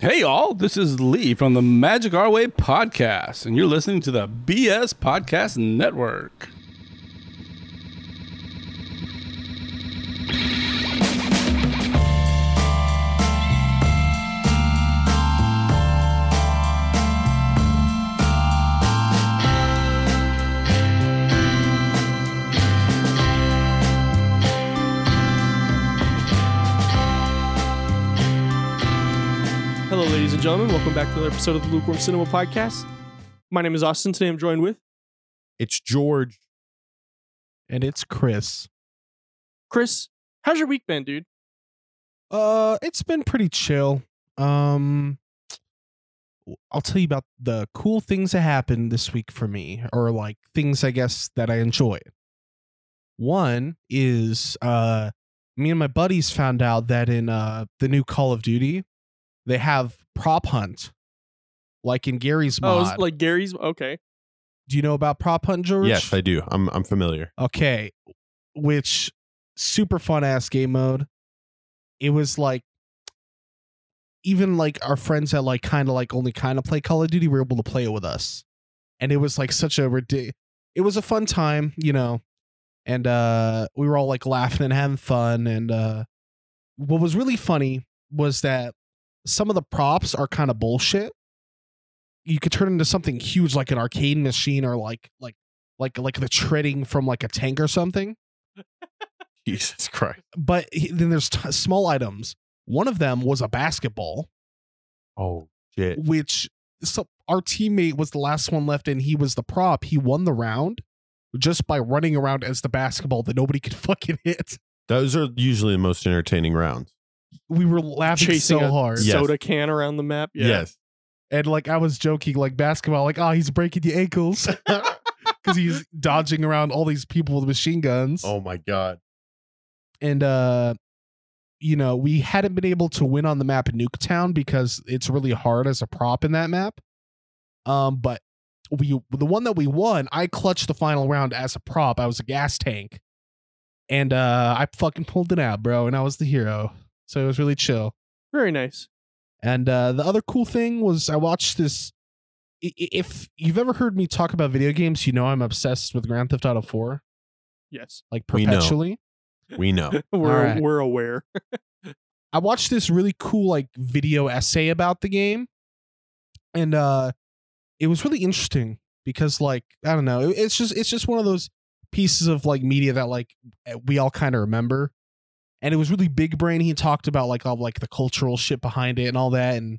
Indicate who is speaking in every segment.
Speaker 1: Hey, all, this is Lee from the Magic Our Way podcast, and you're listening to the BS Podcast Network.
Speaker 2: Gentlemen. Welcome back to another episode of the Lukewarm Cinema Podcast. My name is Austin. Today I'm joined with
Speaker 3: It's George.
Speaker 4: and it's Chris.
Speaker 2: Chris. How's your week been, dude?
Speaker 4: Uh, it's been pretty chill. Um, I'll tell you about the cool things that happened this week for me, or like things I guess that I enjoyed. One is uh, me and my buddies found out that in uh the new Call of Duty, they have prop hunt, like in Garry's
Speaker 2: Oh,
Speaker 4: mod.
Speaker 2: it's like Garry's. Okay.
Speaker 4: Do you know about prop hunt, George?
Speaker 3: Yes, I do. I'm I'm familiar.
Speaker 4: Okay, which super fun ass game mode. It was like even like our friends that like kind of like only kind of play Call of Duty were able to play it with us, and it was like such a ridiculous. It was a fun time, you know, and uh we were all like laughing and having fun. And uh what was really funny was that some of the props are kind of bullshit. You could turn into something huge like an arcade machine or like like like like the treading from like a tank or something.
Speaker 3: Jesus Christ.
Speaker 4: But he- then there's t- small items. One of them was a basketball,
Speaker 3: Oh shit.
Speaker 4: which so our teammate was the last one left, and he was the prop. He won the round just by running around as the basketball that nobody could fucking hit.
Speaker 3: Those are usually the most entertaining rounds.
Speaker 4: We were laughing
Speaker 2: Chasing
Speaker 4: so
Speaker 2: a
Speaker 4: hard,
Speaker 3: Yes.
Speaker 2: soda can around the map. Yeah.
Speaker 3: Yes.
Speaker 4: and like I was joking, like basketball, like oh he's breaking the ankles because he's dodging around all these people with machine guns.
Speaker 3: Oh my god.
Speaker 4: and uh you know we hadn't been able to win on the map in nuketown because it's really hard as a prop in that map um but we the one that we won i clutched the final round as a prop i was a gas tank and uh i fucking pulled it out bro and i was the hero so it was really chill
Speaker 2: Very nice.
Speaker 4: and uh the other cool thing was i watched this i- i- if you've ever heard me talk about video games you know i'm obsessed with grand theft auto 4
Speaker 2: Yes.
Speaker 4: like
Speaker 3: We know.
Speaker 4: perpetually
Speaker 3: We know.
Speaker 2: We're
Speaker 4: right.
Speaker 2: we're aware.
Speaker 4: I watched this really cool like video essay about the game, and uh, it was really interesting because like I don't know, it's just it's just one of those pieces of like media that like we all kind of remember, and it was really big brain. He talked about like all like the cultural shit behind it and all that, and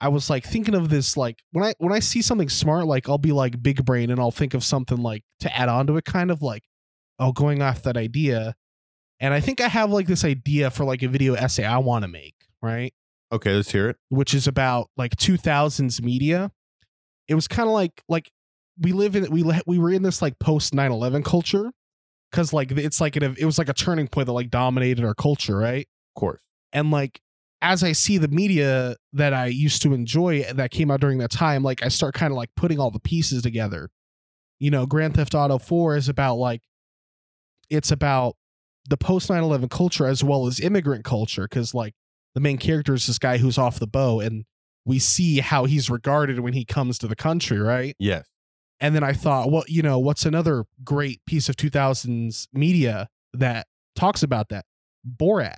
Speaker 4: I was like thinking of this like when I when I see something smart, like I'll be like big brain and I'll think of something like to add on to it, kind of like oh going off that idea. And I think I have like this idea for like a video essay I want to make, right?
Speaker 3: Okay, let's hear it.
Speaker 4: Which is about like 2000s media. It was kind of like like we live in we we were in this like post 9/11 culture cuz like it's like an, it was like a turning point that like dominated our culture, right?
Speaker 3: Of course.
Speaker 4: And like as I see the media that I used to enjoy that came out during that time, like I start kind of like putting all the pieces together. You know, Grand Theft Auto 4 is about like it's about the post 9/11 culture as well as immigrant culture cuz like the main character is this guy who's off the bow and we see how he's regarded when he comes to the country, right?
Speaker 3: Yes.
Speaker 4: And then I thought, well, you know, what's another great piece of 2000s media that talks about that? Borat.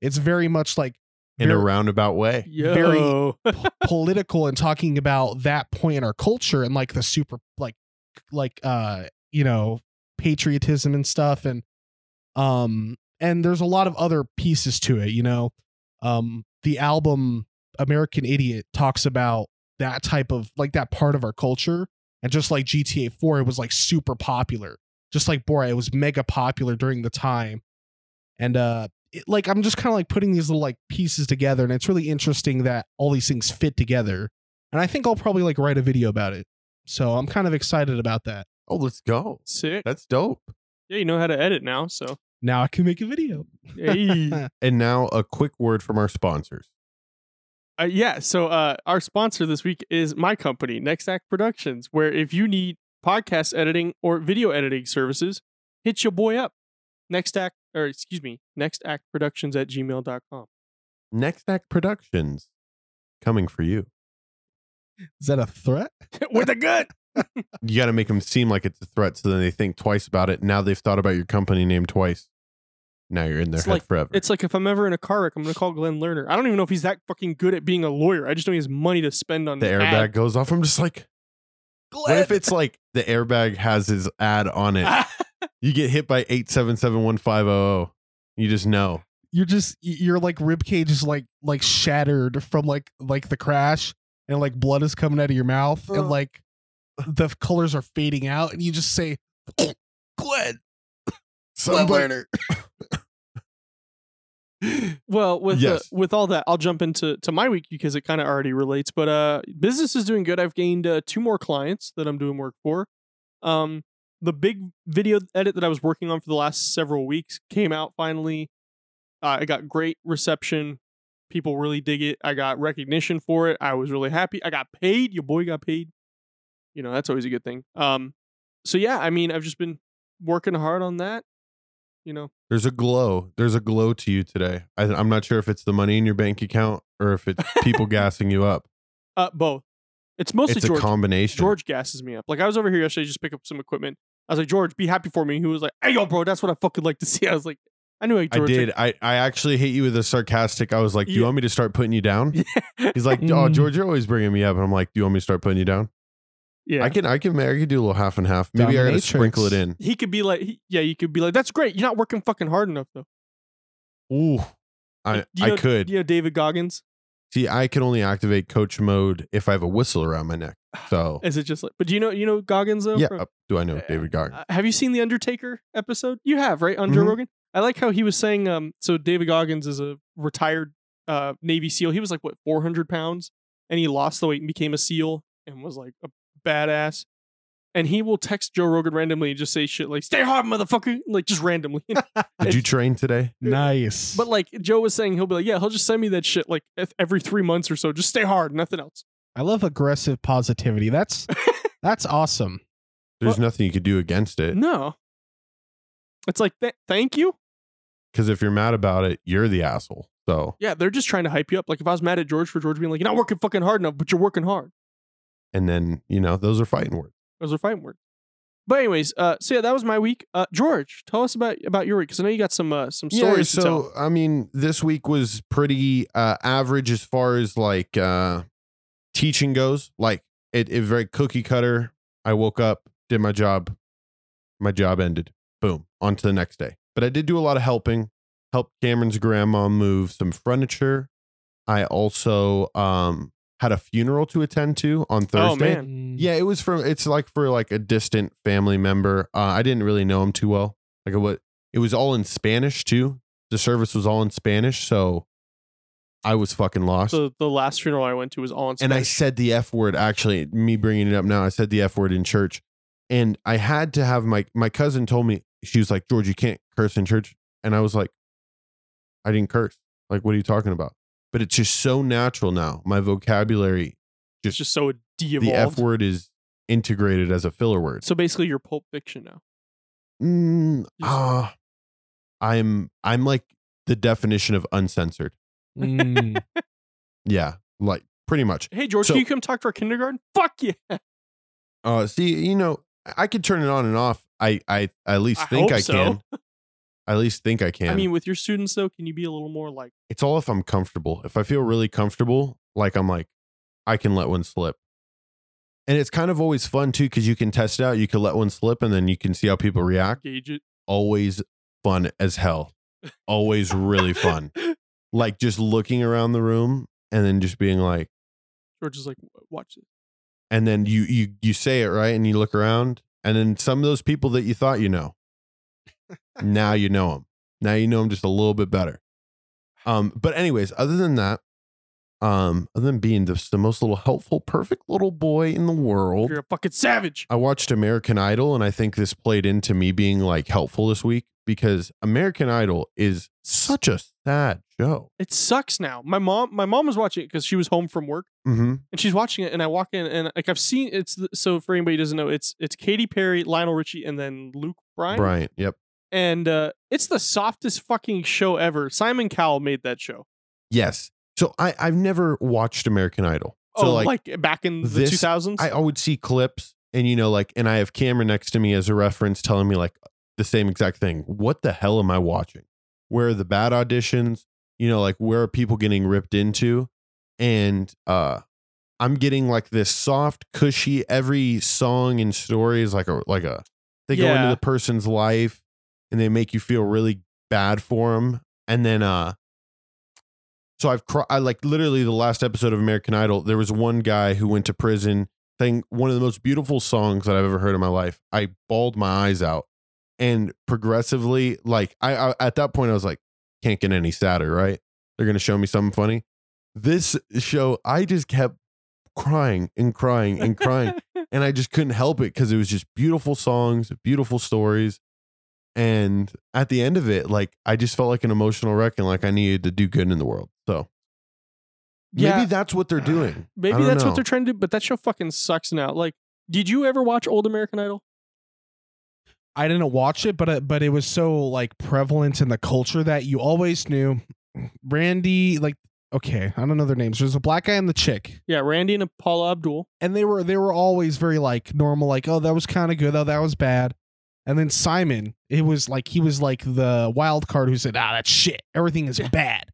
Speaker 4: It's very much like
Speaker 3: In a roundabout way.
Speaker 2: Yo.
Speaker 4: Very- p- political and talking about that point in our culture and like the super like like uh you know patriotism and stuff and um and there's a lot of other pieces to it you know um the album American Idiot talks about that type of like that part of our culture and just like GTA 4 it was like super popular just like Borat it was mega popular during the time and uh it, like I'm just kind of like putting these little like pieces together, and it's really interesting that all these things fit together. And I think I'll probably like write a video about it. So I'm kind of excited about that.
Speaker 3: Oh, let's go.
Speaker 2: Sick.
Speaker 3: That's dope.
Speaker 2: Yeah, you know how to edit now, so
Speaker 4: Now I can make a video.
Speaker 2: hey.
Speaker 3: And now a quick word from our sponsors.
Speaker 2: Uh, yeah, so uh, our sponsor this week is my company, Next Act Productions, where if you need podcast editing or video editing services, hit your boy up. Next Act, or excuse me, Next Act Productions at gmail.com.
Speaker 3: Next Act Productions. coming for you.
Speaker 4: Is that a threat?
Speaker 2: with a gun.
Speaker 3: You got to make them seem like it's a threat, so then they think twice about it. Now they've thought about your company name twice. Now you're in their
Speaker 2: It's
Speaker 3: head
Speaker 2: like-
Speaker 3: forever.
Speaker 2: It's like if I'm ever in a car wreck, I'm gonna call Glen Lerner. I don't even know if he's that fucking good at being a lawyer. I just know he has money to spend on
Speaker 3: the airbag
Speaker 2: ads.
Speaker 3: goes off. I'm just like, what if it's like the airbag has his ad on it? you get hit by eight seven seven one five zero zero. You just know.
Speaker 4: You're just y- your like rib cage is like like shattered from like like the crash, and like blood is coming out of your mouth,
Speaker 3: Uh.
Speaker 4: and like the colors are fading out, and you just say, "Glenn,
Speaker 3: Somebody-
Speaker 2: Well, with
Speaker 3: Yes.
Speaker 2: uh, with all that, I'll jump into to my week because it kind of already relates. But uh, business is doing good. I've gained uh, two more clients that I'm doing work for. Um, the big video edit that I was working on for the last several weeks came out finally. Uh, I got great reception. People really dig it. I got recognition for it. I was really happy. I got paid. Your boy got paid. You know that's always a good thing. Um, so yeah, I mean, I've just been working hard on that. You know,
Speaker 3: There's a glow. There's a glow to you today. I, I'm not sure if it's the money in your bank account or if it's people gassing you up.
Speaker 2: uh, both. It's mostly
Speaker 3: it's
Speaker 2: George.
Speaker 3: a combination.
Speaker 2: George gasses me up. Like I was over here yesterday, just pick up some equipment. I was like, George, be happy for me. He was like, Hey, yo, bro, that's what I fucking like to see. I was like, I knew
Speaker 3: I
Speaker 2: George.
Speaker 3: did. I, I actually hit you with a sarcastic. I was like, "Do you
Speaker 2: Yeah.
Speaker 3: want me to start putting you down?"
Speaker 2: Yeah.
Speaker 3: He's like, "Oh,
Speaker 4: Mm.
Speaker 3: George, you're always bringing me up," and I'm like, "Do you want me to start putting you down?"
Speaker 2: Yeah.
Speaker 3: I can, I can, I can do a little half and half. Maybe I gotta
Speaker 4: Dominatrix.
Speaker 3: sprinkle it in.
Speaker 2: he could be like, he- yeah, you could be like, that's great. You're not working fucking hard enough though.
Speaker 3: Ooh, I,
Speaker 2: Do you
Speaker 3: I
Speaker 2: know-
Speaker 3: could
Speaker 2: You know, David Goggins.
Speaker 3: see. I can only activate coach mode if I have a whistle around my neck. So
Speaker 2: Is it just like? But do you know, you know Goggins though?
Speaker 3: yeah,
Speaker 2: from-
Speaker 3: uh, do I know
Speaker 2: Uh,
Speaker 3: David Garg?
Speaker 2: Uh, have you seen the Undertaker episode? You have, right? On Joe
Speaker 3: Mhm.
Speaker 2: Rogan. I like how he was saying. Um, so David Goggins is a retired uh Navy SEAL. He was like what 400 pounds, and he lost the weight and became a SEAL and was like a badass. And he will text Joe Rogan randomly and just say shit like "Stay hard, motherfucker!" Like just randomly.
Speaker 3: Did you train today?
Speaker 4: nice."
Speaker 2: but like Joe was saying, he'll be like, "Yeah, he'll just send me that shit like every three months or so. Just stay hard, nothing else."
Speaker 4: I love aggressive positivity. That's that's awesome.
Speaker 3: There's nothing you could do against it
Speaker 2: No, it's like th- thank you.
Speaker 3: because if you're mad about it, you're the asshole. So
Speaker 2: Yeah, they're just trying to hype you up. Like if I was mad at George for George being like, "You're not working fucking hard enough," but you're working hard.
Speaker 3: And then you know those are fighting words.
Speaker 2: Those are fighting words. But anyways, uh, so yeah, that was my week. Uh, George, tell us about about your week because I know you got some uh, some stories
Speaker 3: yeah, so I mean, this week was pretty uh, average as far as like uh, teaching goes. Like it, it very cookie cutter. I woke up, did my job, my job ended. Boom, on to the next day. But I did do a lot of helping. Helped Cameron's grandma move some furniture. I also um, had a funeral to attend to on Thursday.
Speaker 2: Oh man,
Speaker 3: Yeah, it was from. It's like for like a distant family member. Uh, I didn't really know him too well. Like what? It was all in Spanish too. The service was all in Spanish, so I was fucking lost.
Speaker 2: the the last funeral I went to was all in Spanish.
Speaker 3: and I said the f word. Actually, me bringing it up now, I said the f word in church, and I had to have my my cousin told me she was like George, you can't curse in church, and I was like, I didn't curse. Like, what are you talking about? But it's just so natural now. My vocabulary,
Speaker 2: it's just so de-evolved.
Speaker 3: the f word is integrated as a filler word.
Speaker 2: So basically, you're Pulp Fiction now.
Speaker 3: Mm,
Speaker 2: Just-
Speaker 3: ah, I'm I'm like the definition of uncensored.
Speaker 4: Mm.
Speaker 3: Yeah, like pretty much.
Speaker 2: Hey George,
Speaker 3: So-
Speaker 2: can you come talk to our kindergarten? Fuck yeah!
Speaker 3: Uh, see, you know, I could turn it on and off. I I, I at least
Speaker 2: I
Speaker 3: think I
Speaker 2: so.
Speaker 3: can. I at least think I can.
Speaker 2: I mean, with your students though, can you be a little more like?
Speaker 3: it's all if I'm comfortable. If I feel really comfortable, like I'm like, I can let one slip. And it's kind of always fun too, because you can test it out. You can let one slip, and then you can see how people react.
Speaker 2: Gauge it.
Speaker 3: Always fun as hell. Always really fun. like just looking around the room and then just being like
Speaker 2: George is like, watch it.
Speaker 3: and then you you you say it right and you look around and then some of those people that you thought you know now you know him. now you know him just a little bit better um but anyways other than that um other than being the, the most little helpful perfect little boy in the world
Speaker 2: You're a fucking savage.
Speaker 3: i watched american idol and i think this played into me being like helpful this week because american idol is such a sad show
Speaker 2: It sucks now. My mom, my mom was watching it because she was home from work.
Speaker 3: mm-hmm.
Speaker 2: and she's watching it and i walk in and like i've seen it's the- so for anybody who doesn't know it's it's Katy Perry, Lionel Richie, and then Luke Bryan.
Speaker 3: bryant yep
Speaker 2: And uh it's the softest fucking show ever. Simon Cowell made that show.
Speaker 3: Yes. So I I've never watched American Idol. So
Speaker 2: oh,
Speaker 3: like,
Speaker 2: like, back in the two thousands.
Speaker 3: I, would see clips and you know like and I have Cameron next to me as a reference telling me like the same exact thing. What the hell am I watching? Where are the bad auditions? You know, like where are people getting ripped into? And uh I'm getting like this soft, cushy, every song and story is like a like a they go into the person's life and they make you feel really bad for them. And then uh so I've cr- I like literally the last episode of American Idol, there was one guy who went to prison sang one of the most beautiful songs that I've ever heard in my life. I bawled my eyes out. And progressively, like I, I at that point I was like, can't get any sadder, right? They're gonna show me something funny. This show, I just kept crying and crying and crying. and I just couldn't help it because it was just beautiful songs, beautiful stories. And at the end of it, like I just felt like an emotional wreck and like I needed to do good in the world. So
Speaker 2: Yeah.
Speaker 3: maybe that's what they're doing.
Speaker 2: Maybe that's
Speaker 3: know.
Speaker 2: what they're trying to do, but that show fucking sucks now. Like, did you ever watch old American Idol?
Speaker 4: I didn't watch it, but it, but it was so like prevalent in the culture that you always knew Randy. Like, okay, I don't know their names. There's a black guy and the chick,
Speaker 2: Yeah, Randy and Paula Abdul.
Speaker 4: and they were they were always very like normal. Like, oh, that was kind of good. Oh, that was bad. And then Simon, it was like he was like the wild card who said, ah, that's shit. Everything is bad.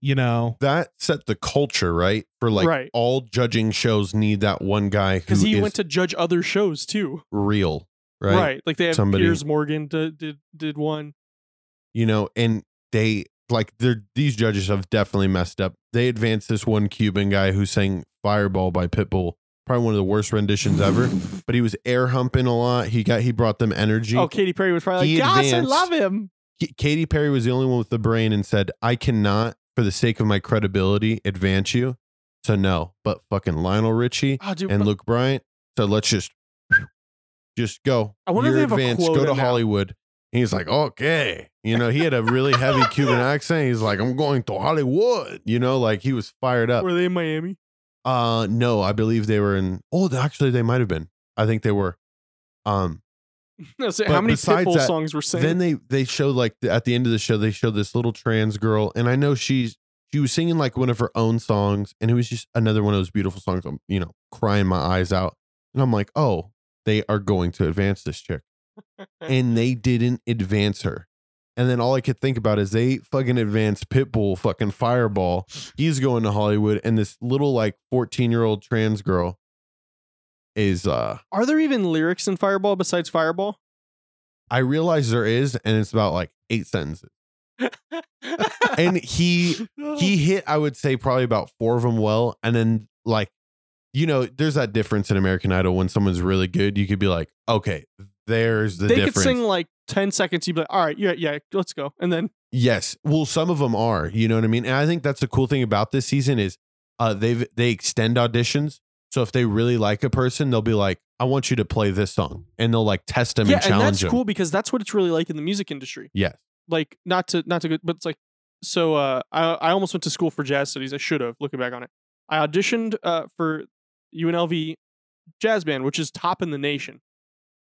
Speaker 4: You know,
Speaker 3: that set the culture right for like
Speaker 2: Right.
Speaker 3: all judging shows need that one guy who
Speaker 2: Because he
Speaker 3: is
Speaker 2: went to judge other shows too.
Speaker 3: real right?
Speaker 2: Like they have
Speaker 3: Somebody-
Speaker 2: Piers Morgan did, did did one.
Speaker 3: you know and they like they're these judges have definitely messed up they advanced this one cuban guy who sang fireball by pitbull probably one of the worst renditions ever but he was air humping a lot he got he brought them energy
Speaker 2: Oh, Katy Perry was probably
Speaker 3: He
Speaker 2: like, "Yes, I
Speaker 3: advanced-
Speaker 2: love him."
Speaker 3: K- Katy Perry was the only one with the brain and said, I cannot, for the sake of my credibility, advance you. So no, but fucking Lionel Richie
Speaker 2: Oh, dude,
Speaker 3: and
Speaker 2: but-
Speaker 3: Luke Bryant. So let's just just go.
Speaker 2: I wonder if
Speaker 3: You're
Speaker 2: they have a
Speaker 3: advanced. Go to
Speaker 2: now.
Speaker 3: Hollywood. And he's like, okay. You know, he had a really heavy Cuban accent. He's like, I'm going to Hollywood. You know, like he was fired up.
Speaker 2: were they in Miami?
Speaker 3: Uh no, I believe they were in oh actually they might have been. I think they were. Um
Speaker 2: how many Pitbull
Speaker 3: that,
Speaker 2: songs were sang?
Speaker 3: then they they showed like the, at the end of the show they showed this little trans girl and i know she's she was singing like one of her own songs and it was just another one of those beautiful songs i'm you know crying my eyes out and i'm like oh they are going to advance this chick and they didn't advance her and then all i could think about is they fucking advanced pitbull fucking fireball. He's going to hollywood and this little like 14 year old trans girl is uh
Speaker 2: Are there even lyrics in Fireball besides Fireball?
Speaker 3: i realize there is and it's about like eight sentences. And he he hit i would say probably about four of them well. And then like you know there's that difference in american idol. When someone's really good you could be like okay there's the
Speaker 2: they
Speaker 3: difference
Speaker 2: could sing like 10 seconds. You'd be like, all right, yeah, yeah, let's go. And then,
Speaker 3: yes well some of them are you know what i mean and i think that's the cool thing about this season is uh they've they extend auditions so if they really like a person they'll be like i want you to play this song and they'll like test them
Speaker 2: yeah,
Speaker 3: and
Speaker 2: and
Speaker 3: challenge
Speaker 2: that's
Speaker 3: them
Speaker 2: cool because that's what it's really like in the music industry.
Speaker 3: yes
Speaker 2: Like, not to, not to go, but it's like, so uh, I, I almost went to school for jazz studies. I should have, looking back on it. I auditioned uh, for UNLV jazz band, which is top in the nation.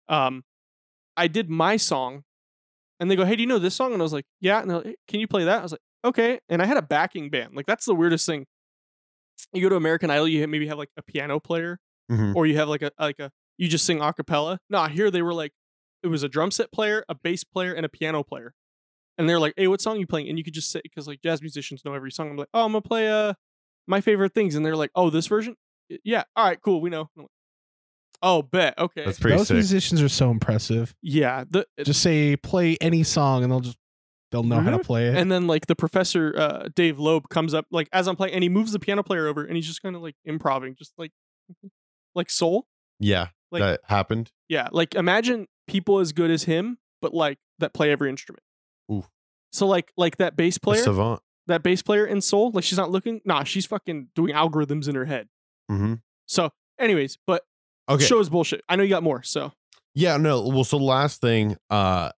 Speaker 2: Um, I did my song, and they go, "Hey, do you know this song?" And I was like, "Yeah." And they're like, "Hey, "Can you play that?" I was like, "Okay." And I had a backing band. Like that's the weirdest thing. You go to American Idol, you maybe have like a piano player,
Speaker 3: Mhm.
Speaker 2: or you have like a like a you just sing a cappella. Nah, here they were like, it was a drum set player, a bass player, and a piano player. And they're like, "Hey, what song you playing?" And you could just say because like jazz musicians know every song. I'm like, "Oh, I'm gonna play uh my favorite things," and they're like, "Oh, this version." Yeah, all right, cool. We know. Like, oh, bet. Okay.
Speaker 3: that's pretty
Speaker 4: those
Speaker 3: sick
Speaker 4: musicians are so impressive.
Speaker 2: yeah. The
Speaker 4: Just say play any song and they'll just they'll know how to
Speaker 2: Mhm.
Speaker 4: play it.
Speaker 2: and then like the professor uh Dave Loeb comes up like as I'm playing, and he moves the piano player over, and he's just kind of like improvising just like like soul.
Speaker 3: yeah
Speaker 2: Like-
Speaker 3: that happened
Speaker 2: Yeah, like imagine people as good as him, but like that play every instrument.
Speaker 3: Oof.
Speaker 2: So like like that bass
Speaker 3: A
Speaker 2: player,
Speaker 3: savant
Speaker 2: that bass player in Soul, like she's not looking. Nah, she's fucking doing algorithms in her head.
Speaker 3: hmm
Speaker 2: So, anyways, but
Speaker 3: okay
Speaker 2: show is bullshit. I know you got more. So
Speaker 3: Yeah, no. Well, so last thing, uh,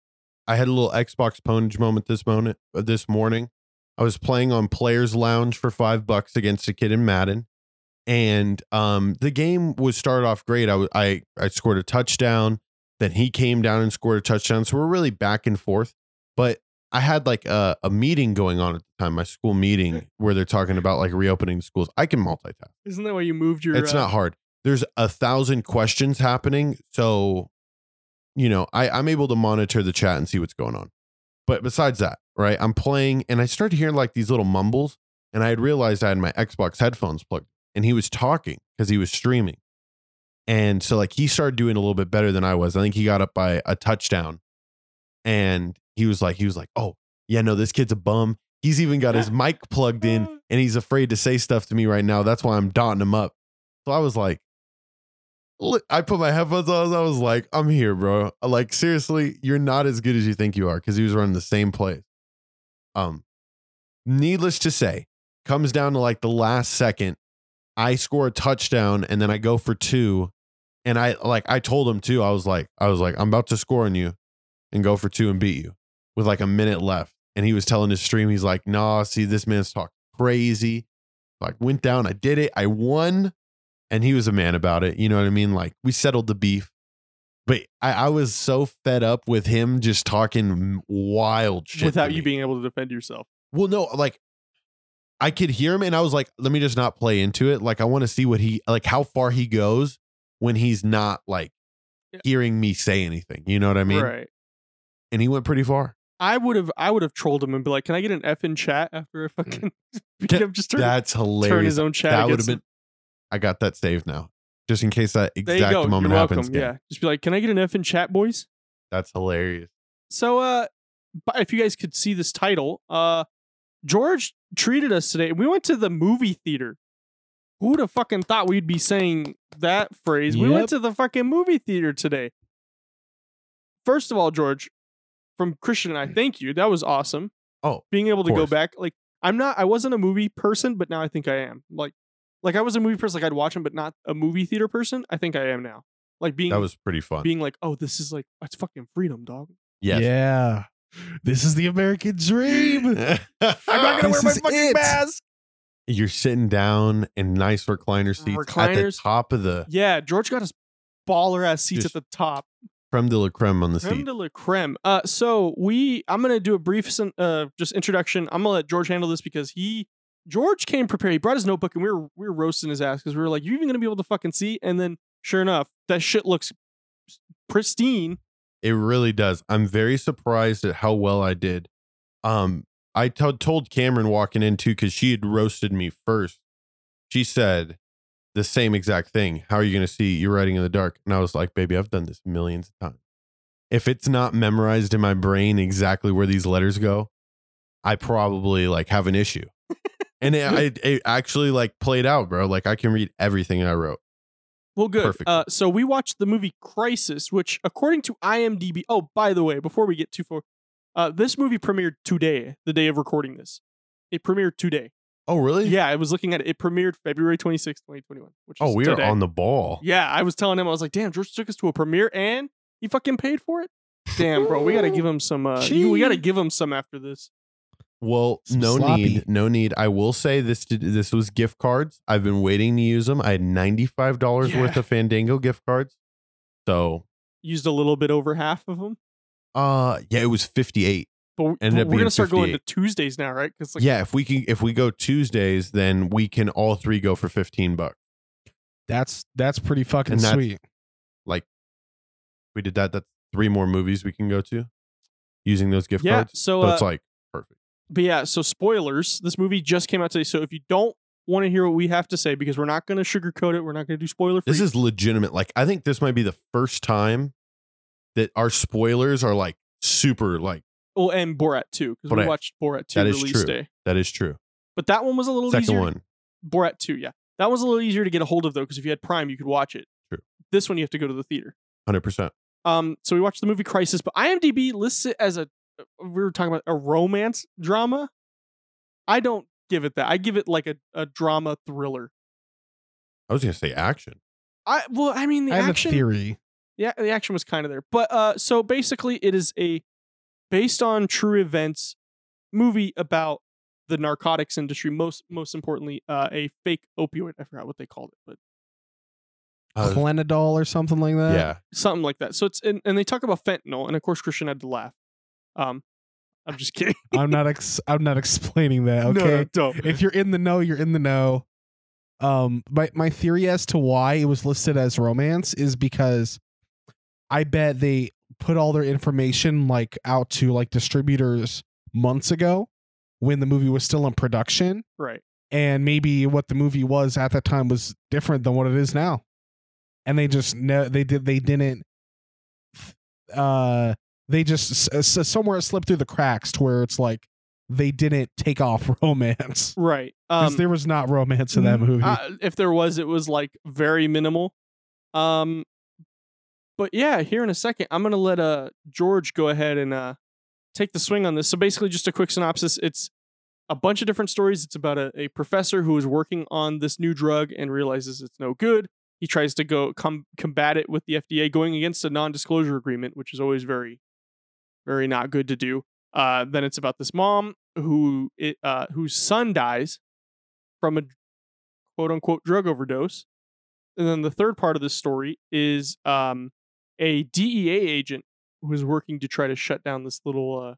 Speaker 3: I had a little Xbox ponage moment this moment uh, this morning. I was playing on Players Lounge for five bucks against a kid in Madden, and um, the game was started off great. I I I scored a touchdown, then he came down and scored a touchdown. So we're really back and forth. But I had like a, a meeting going on at the time, my school meeting, where they're talking about like reopening schools. I can multitask.
Speaker 2: Isn't that why you moved your?
Speaker 3: It's
Speaker 2: uh,
Speaker 3: not hard. There's a thousand questions happening, so you know I I'm able to monitor the chat and see what's going on. But besides that, right? I'm playing and I started hearing like these little mumbles, and I had realized I had my Xbox headphones plugged, and he was talking because he was streaming, and so like he started doing a little bit better than I was. I think he got up by a touchdown, and he was like he was like, oh yeah, no, this kid's a bum. He's even got his mic plugged in, mm. and he's afraid to say stuff to me right now. That's why I'm dotting him up. So I was like, li- I put my headphones on. I was like, I'm here, bro. Like, seriously, you're not as good as you think you are because he was running the same plays. Um, needless to say, comes down to like the last second. I score a touchdown and then I go for two. And I like I told him too, I was like, I was like, I'm about to score on you and go for two and beat you with like a minute left. And he was telling his stream, he's like, nah, see, this man's talk crazy. Like went down, I did it, I won and he was a man about it. You know what I mean? Like we settled the beef. But I, I was so fed up with him just talking wild shit. to
Speaker 2: without you
Speaker 3: me.
Speaker 2: being able to defend yourself.
Speaker 3: Well, no, like I could hear him and I was like, let me just not play into it. Like I want to see what he like how far he goes when he's not like
Speaker 2: Yeah.
Speaker 3: hearing me say anything. You know what I mean?
Speaker 2: right.
Speaker 3: And he went pretty far.
Speaker 2: I would have I would have trolled him and be like, "Can I get an F in chat after I mm. fucking beat
Speaker 3: Ca-
Speaker 2: him? Just turn,
Speaker 3: That's hilarious.
Speaker 2: turn
Speaker 3: hilarious.
Speaker 2: his own chat."
Speaker 3: That would have
Speaker 2: against
Speaker 3: been. I got that saved now. Just in case that exact moment
Speaker 2: You're
Speaker 3: happens.
Speaker 2: welcome. Yeah, just be like, "Can I get an F in chat, boys?"
Speaker 3: That's hilarious.
Speaker 2: So, uh, but if you guys could see this title, uh, George treated us today. We went to the movie theater. Who would have fucking thought we'd be saying that phrase? We went to the fucking movie theater today. First of all, George, from Christian and I, thank you. That was awesome.
Speaker 3: Oh,
Speaker 2: being able to go back. Like, I'm not. I wasn't a movie person, but now I think I am. Like, like I was a movie person. Like I'd watch them, but not a movie theater person. I think I am now. Like being
Speaker 3: that was pretty fun.
Speaker 2: being like, oh, this is like it's fucking freedom, dog.
Speaker 3: yes.
Speaker 4: Yeah. This is the American dream.
Speaker 2: I'm not gonna
Speaker 4: This
Speaker 2: wear my
Speaker 4: is
Speaker 2: fucking
Speaker 4: it.
Speaker 2: mask.
Speaker 3: You're sitting down in nice recliner seats at the top of the
Speaker 2: Yeah, George got his baller ass seats
Speaker 3: Just
Speaker 2: at the top.
Speaker 3: creme de la creme on the
Speaker 2: Creme
Speaker 3: seat.
Speaker 2: de la creme. Uh, so we, I'm gonna do a brief, uh, just introduction. I'm gonna let George handle this because he, George came prepared. He brought his notebook and we were we were roasting his ass because we were like, "You even gonna be able to fucking see?" And then, sure enough, that shit looks pristine.
Speaker 3: It really does. I'm very surprised at how well I did. Um, I told Cameron walking in too because she had roasted me first. She said the same exact thing. How are you going to see? You're writing in the dark, and I was like, "Baby, I've done this millions of times. If it's not memorized in my brain exactly where these letters go, I probably like have an issue." and it, it, it actually like played out, bro. Like I can read everything I wrote.
Speaker 2: Well, good.
Speaker 3: Perfect.
Speaker 2: Uh, so we watched the movie Crisis, which, according to IMDb, oh, by the way, before we get too far, uh, this movie premiered today, the day of recording this. It premiered today.
Speaker 3: Oh, really?
Speaker 2: Yeah, I was looking at it. It premiered February 26, 2021. Which
Speaker 3: Oh, we are on the ball.
Speaker 2: Yeah, I was telling him, I was like, damn, George took us to a premiere and he fucking paid for it? Damn, bro, we got to give him some, uh, we got to give him some after this.
Speaker 3: Well,
Speaker 4: Some
Speaker 3: no
Speaker 4: sloppy.
Speaker 3: need, no need. I will say this: did- this was gift cards. I've been waiting to use them. I had ninety five dollars
Speaker 2: Yeah.
Speaker 3: worth of Fandango gift cards. So,
Speaker 2: Used a little bit over half of them.
Speaker 3: uh, yeah, it was fifty eight.
Speaker 2: But, but we're going to start going to Tuesdays now, right? Because, like,
Speaker 3: yeah, if we can, if we go Tuesdays, then we can all three go for fifteen bucks.
Speaker 4: That's that's pretty fucking
Speaker 3: And that's-
Speaker 4: sweet.
Speaker 3: Like, we did that. That's three more movies we can go to using those gift
Speaker 2: yeah.
Speaker 3: cards.
Speaker 2: So,
Speaker 3: So
Speaker 2: uh,
Speaker 3: it's like perfect.
Speaker 2: But yeah, so spoilers. This movie just came out today. So if you don't want to hear what we have to say, because we're not going to sugarcoat it, we're not going to do spoiler.
Speaker 3: This is legitimate. Like, I think this might be the first time that our spoilers are like super. Like,
Speaker 2: oh, and Borat too because we watched Borat 2
Speaker 3: That is
Speaker 2: release
Speaker 3: true.
Speaker 2: day.
Speaker 3: that is true.
Speaker 2: But that one was a little
Speaker 3: Second
Speaker 2: easier.
Speaker 3: one,
Speaker 2: Borat 2, yeah. That was a little easier to get a hold of though, because if you had Prime, you could watch it.
Speaker 3: True.
Speaker 2: This one you have to go to the theater.
Speaker 3: hundred percent.
Speaker 2: Um, so we watched the movie Crisis, but IMDb lists it as a we were talking about a romance drama. I don't give it that. I give it like a, a drama thriller.
Speaker 3: I was gonna say action.
Speaker 2: I well, I mean the
Speaker 4: I have
Speaker 2: action
Speaker 4: a theory.
Speaker 2: Yeah, the action was kind of there. But uh so basically it is a based on true events movie about the narcotics industry, most most importantly, uh a fake opioid. I forgot what they called it, but
Speaker 3: Uh,
Speaker 4: Clenadol or something like that.
Speaker 3: yeah,
Speaker 2: something like that. So it's and, and they talk about fentanyl, and of course Christian had to laugh. Um I'm just kidding.
Speaker 4: I'm not. Ex- I'm not explaining that. Okay.
Speaker 2: No, don't.
Speaker 4: if you're in the know, you're in the know. Um, my my theory as to why it was listed as romance is because I bet they put all their information like out to like distributors months ago when the movie was still in production,
Speaker 2: Right.
Speaker 4: and maybe what the movie was at that time was different than what it is now, and they just no, they did they didn't uh they just s- s- somewhere it slipped through the cracks to where it's like they didn't take off romance
Speaker 2: Right.
Speaker 4: because
Speaker 2: Um,
Speaker 4: there was not romance in that movie.
Speaker 2: uh, if there was, it was like very minimal. Um, but yeah, here in a second, I'm gonna let uh George go ahead and uh take the swing on this. So basically, just a quick synopsis. It's a bunch of different stories. It's about a, a professor who is working on this new drug and realizes it's no good. He tries to go com- combat it with the FDA, going against a non-disclosure agreement, which is always very, very not good to do. Uh, then it's about this mom who it, uh, whose son dies from a quote unquote drug overdose. And then the third part of this story is um, a DEA agent who is working to try to shut down this little uh,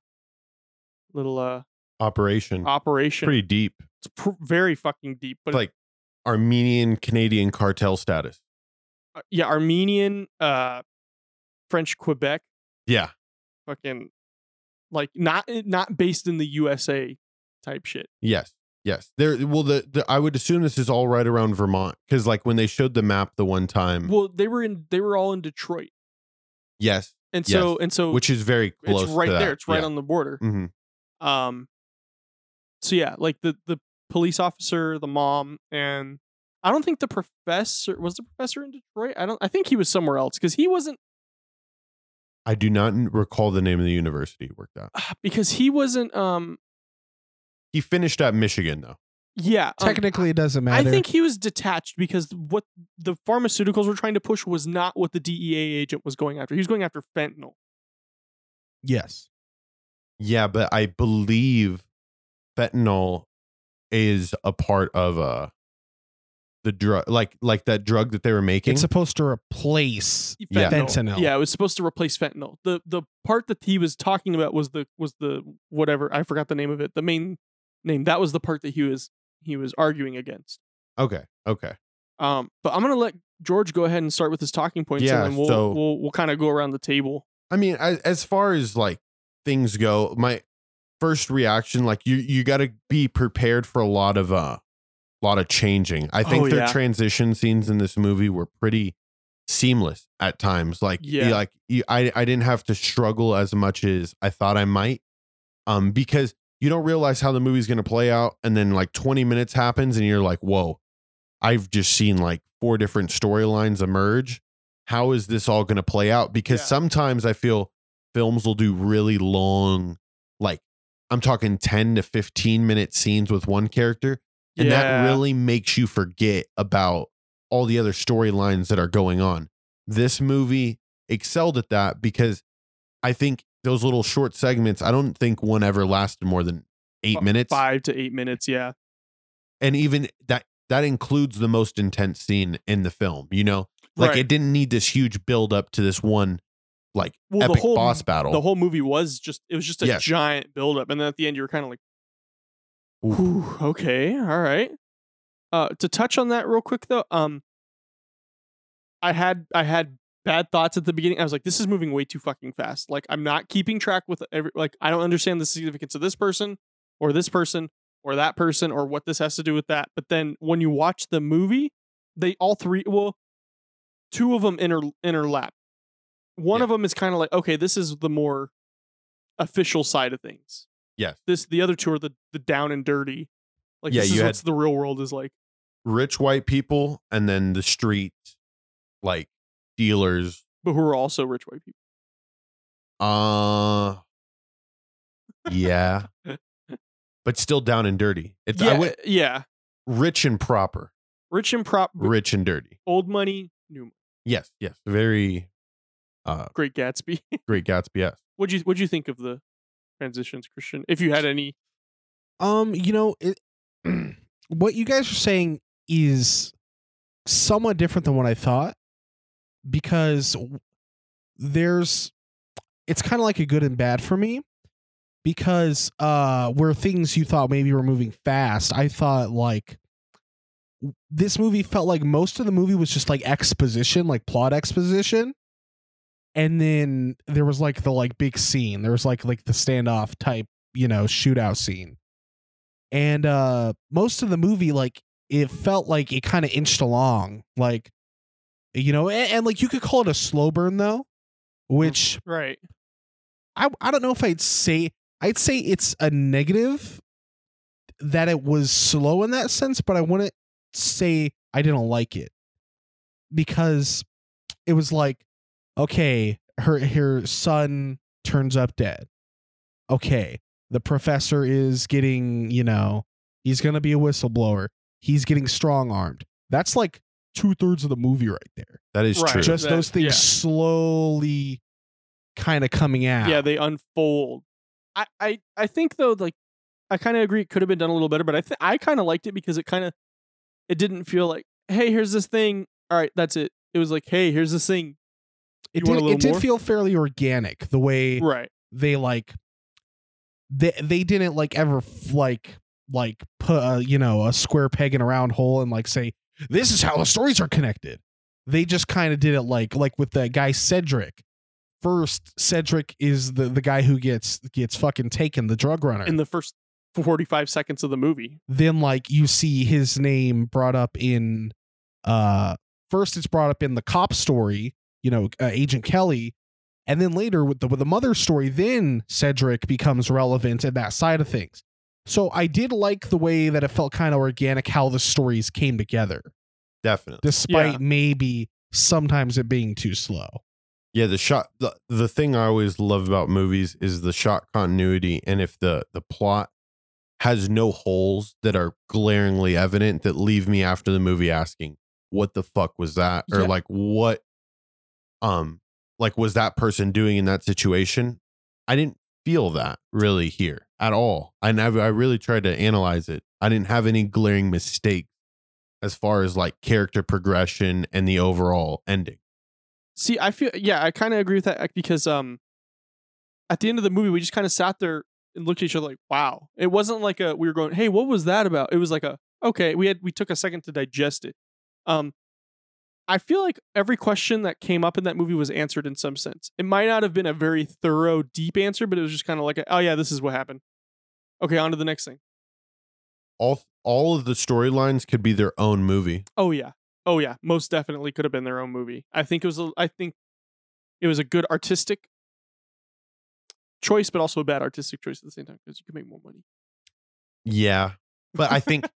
Speaker 2: little uh,
Speaker 3: Operation.
Speaker 2: operation.
Speaker 3: Pretty deep.
Speaker 2: it's pr- very fucking deep, but
Speaker 3: It's like Armenian Canadian cartel status.
Speaker 2: uh, yeah, Armenian, uh, French Quebec,
Speaker 3: Yeah.
Speaker 2: Fucking like not eh, not based in the USA type shit.
Speaker 3: Yes. Yes. There well the, the I would assume this is all right around Vermont cuz like when they showed the map the one time.
Speaker 2: Well, they were in they were all in Detroit,
Speaker 3: yes,
Speaker 2: and
Speaker 3: Yes.
Speaker 2: so and so
Speaker 3: which is very close
Speaker 2: it's right there. It's right
Speaker 3: yeah.
Speaker 2: on the border.
Speaker 3: Mhm.
Speaker 2: Um. So yeah, like the the police officer, the mom, and I don't think the professor was the professor in Detroit. I don't. I think he was somewhere else because he wasn't
Speaker 3: I do not recall the name of the university he worked at.
Speaker 2: because he wasn't. Um.
Speaker 3: He finished at Michigan though.
Speaker 2: Yeah. um,
Speaker 4: Technically, it doesn't matter.
Speaker 2: I think he was detached because what the pharmaceuticals were trying to push was not what the DEA agent was going after. He was going after fentanyl.
Speaker 4: yes.
Speaker 3: Yeah, but I believe fentanyl is a part of uh the drug like like that drug that they were making.
Speaker 4: It's supposed to replace
Speaker 3: Yeah.
Speaker 4: fentanyl.
Speaker 2: Yeah, it was supposed to replace fentanyl. The the part that he was talking about was the was the whatever I forgot the name of it. The main name that was the part that he was he was arguing against.
Speaker 3: okay. Okay.
Speaker 2: Um, but I'm gonna let George go ahead and start with his talking points,
Speaker 3: Yeah,
Speaker 2: and then we'll
Speaker 3: so-
Speaker 2: we'll we'll kind of go around the table.
Speaker 3: I mean, as, as far as like things go, my first reaction, like you, you got to be prepared for a lot of, uh, lot of changing. I think
Speaker 2: Oh,
Speaker 3: their
Speaker 2: yeah.
Speaker 3: transition scenes in this movie were pretty seamless at times. Like,
Speaker 2: Yeah.
Speaker 3: like you, I, I didn't have to struggle as much as I thought I might, um, because you don't realize how the movie's going to play out, and then like 20 minutes happens, and you're like, whoa, I've just seen like four different storylines emerge how is this all going to play out because
Speaker 2: Yeah.
Speaker 3: sometimes i feel films will do really long like i'm talking 10 to 15 minute scenes with one character and
Speaker 2: Yeah.
Speaker 3: that really makes you forget about all the other storylines that are going on this movie excelled at that because i think those little short segments i don't think one ever lasted more than eight minutes
Speaker 2: five to eight minutes. Yeah,
Speaker 3: and even that that includes the most intense scene in the film you know like
Speaker 2: Right.
Speaker 3: it didn't need this huge build up to this one like
Speaker 2: Well, the
Speaker 3: epic
Speaker 2: whole-
Speaker 3: boss battle
Speaker 2: the whole movie was just it was just a
Speaker 3: Yes.
Speaker 2: giant buildup, and then at the end you were kind of like, Whew, okay, all right. Uh, to touch on that real quick though, um, I had I had bad thoughts at the beginning. I was like, this is moving way too fucking fast. Like I'm not keeping track with every like I don't understand the significance of this person or this person or that person or what this has to do with that. But then when you watch the movie, they all three well, two of them inter interlap. One
Speaker 3: Yeah.
Speaker 2: of them is kind of like, okay, this is the more official side of things.
Speaker 3: Yes
Speaker 2: This the other two are the the down and dirty. Like
Speaker 3: Yeah,
Speaker 2: this is
Speaker 3: had-
Speaker 2: what the real world is like.
Speaker 3: rich white people and then the street like dealers
Speaker 2: but who are also rich white people.
Speaker 3: uh yeah but still down and dirty it's I
Speaker 2: Yeah,
Speaker 3: would,
Speaker 2: yeah.
Speaker 3: rich and proper
Speaker 2: Rich and prop,
Speaker 3: rich and dirty
Speaker 2: old money, new money.
Speaker 3: yes yes very uh
Speaker 2: Great Gatsby.
Speaker 3: great gatsby yes
Speaker 2: what'd you what'd you think of the transitions, Christian? If you had any,
Speaker 4: Um, you know, it, what you guys are saying is somewhat different than what I thought because there's it's kind of like a good and bad for me because uh where things you thought maybe were moving fast, I thought like this movie felt like most of the movie was just like exposition, like plot exposition. And then there was like the like big scene. There was like like the standoff type, you know, shootout scene. And uh most of the movie like it felt like it kind of inched along like you know and, and like you could call it a slow burn though which
Speaker 2: Right.
Speaker 4: I I don't know if I'd say I'd say it's a negative that it was slow in that sense, but I wouldn't say I didn't like it because it was like, okay, her her son turns up dead. Okay, the professor is getting, you know, he's gonna be a whistleblower. He's getting strong armed. That's like two thirds of the movie right there.
Speaker 3: That is
Speaker 2: Right.
Speaker 3: true.
Speaker 4: Just
Speaker 2: That-
Speaker 4: those things
Speaker 2: yeah.
Speaker 4: slowly kind of coming out.
Speaker 2: Yeah, they unfold. I I I think though, like I kind of agree it could have been done a little better, but I think I kind of liked it because it kind of it didn't feel like, hey, here's this thing. All right, that's it. It was like, hey, here's this thing.
Speaker 4: It did, it did
Speaker 2: more?
Speaker 4: feel fairly organic the way
Speaker 2: Right.
Speaker 4: they like they they didn't like ever like like put a, you know a square peg in a round hole and like say this is how the stories are connected they just kind of did it like like with the guy cedric first cedric is the the guy who gets gets fucking taken the drug runner
Speaker 2: In the first forty five seconds of the movie.
Speaker 4: then like you see his name brought up in uh first it's brought up in the cop story you know uh, agent kelly and then later with the with the mother story then cedric becomes relevant in that side of things so i did like the way that it felt kind of organic how the stories came together
Speaker 3: Definitely.
Speaker 4: despite
Speaker 2: Yeah.
Speaker 4: maybe sometimes it being too slow
Speaker 3: Yeah, the shot the, the thing I always love about movies is the shot continuity and if the the plot has no holes that are glaringly evident that leave me after the movie asking what the fuck was that or
Speaker 2: Yeah.
Speaker 3: like what um like was that person doing in that situation? I didn't feel that really here at all. I never I really tried to analyze it. I didn't have any glaring mistakes as far as like character progression and the overall ending.
Speaker 2: See, I feel yeah, I kind of agree with that uh, because um, at the end of the movie, we just kind of sat there and looked at each other like, wow. It wasn't like a we were going, hey, what was that about? It was like a okay, we had we took a second to digest it. Um, I feel like every question that came up in that movie was answered in some sense. It might not have been a very thorough, deep answer, but it was just kind of like, a, oh yeah, this is what happened. Okay, on to the next thing.
Speaker 3: all all of the storylines could be their own movie.
Speaker 2: Oh yeah. Oh yeah. Most definitely could have been their own movie. I think it was a I think it was a good artistic choice, but also a bad artistic choice at the same time because you could make more money.
Speaker 3: Yeah, but I think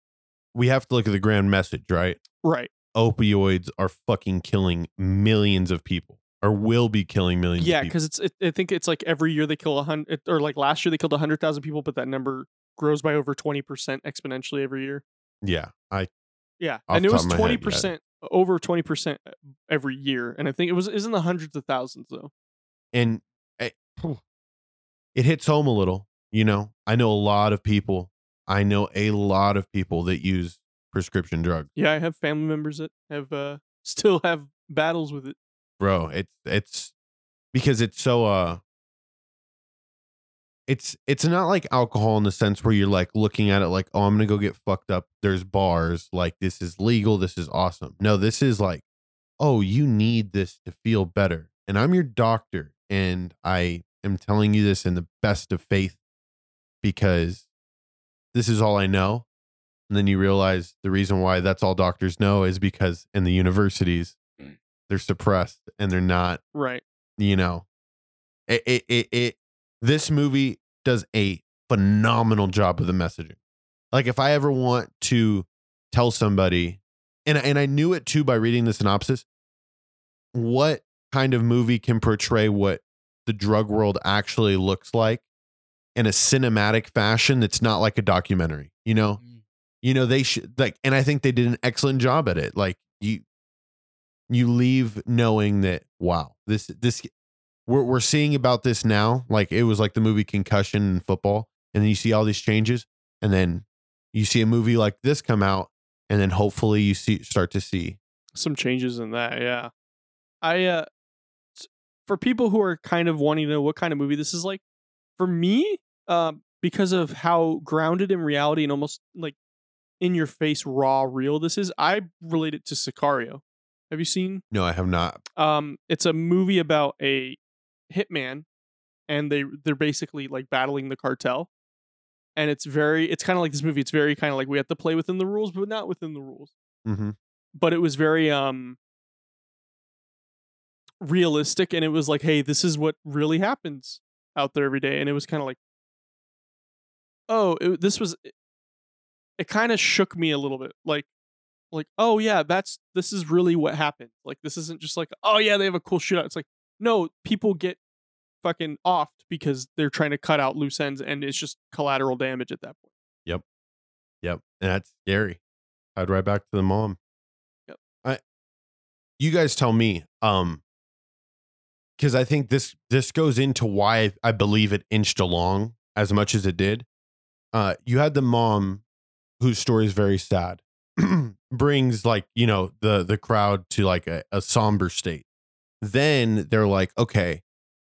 Speaker 3: we have to look at the grand message, right?
Speaker 2: Right.
Speaker 3: Opioids are fucking killing millions of people, or will be killing millions.
Speaker 2: Yeah, because it's it, I think it's like every year they kill a hundred or like last year they killed a hundred thousand people, but that number grows by over twenty percent exponentially every year.
Speaker 3: yeah, I
Speaker 2: Yeah. And it was
Speaker 3: top of head,
Speaker 2: twenty
Speaker 3: yeah.
Speaker 2: percent over twenty percent uh, every year. And I think it was is in the hundreds of thousands though.
Speaker 3: and eh, it, it hits home a little. You know, I know a lot of people. I know a lot of people that use prescription drug.
Speaker 2: Yeah, I have family members that have uh still have battles with it.
Speaker 3: bro. It's it's because it's so uh. It's it's not like alcohol in the sense where you're like looking at it like oh I'm gonna go get fucked up. There's bars like this is legal. This is awesome. No, this is like oh you need this to feel better. And I'm your doctor, and I am telling you this in the best of faith because this is all I know. And then you realize the reason why that's all doctors know is because in the universities
Speaker 1: Mm.
Speaker 3: they're suppressed and they're not
Speaker 2: Right.
Speaker 3: you know it, it, it, it this movie does a phenomenal job of the messaging like if i ever want to tell somebody and, and i knew it too by reading the synopsis what kind of movie can portray what the drug world actually looks like in a cinematic fashion that's not like a documentary you know you know they should like and i think they did an excellent job at it like you you leave knowing that wow this this we're, we're seeing about this now like it was like the movie concussion in football and then you see all these changes and then you see a movie like this come out and then hopefully you see start to see
Speaker 2: some changes in that yeah. I uh for people who are kind of wanting to know what kind of movie this is like for me, um, because of how grounded in reality and almost like in your face, raw, real this is, I relate it to Sicario. Have you seen?
Speaker 3: No, I have not.
Speaker 2: Um, it's a movie about a hitman, and they they're basically like battling the cartel, and it's very it's kind of like this movie. It's very kind of like we have to play within the rules, but not within the rules.
Speaker 3: Mm-hmm.
Speaker 2: But it was very um realistic, and it was like, hey, this is what really happens out there every day, and it was kind of like, oh, it, this was. It kind of shook me a little bit, like like oh yeah that's this is really what happened like this isn't just like oh yeah they have a cool shootout it's like no people get fucking offed because they're trying to cut out loose ends and it's just collateral damage at that point
Speaker 3: Yep. Yep. And that's scary. I'd write back to the mom.
Speaker 2: Yep.
Speaker 3: I you guys tell me. Um because I think this this goes into why I believe it inched along as much as it did. Uh you had the mom whose story is very sad. brings like, you know, the the crowd to like a, a somber state. Then they're like, okay,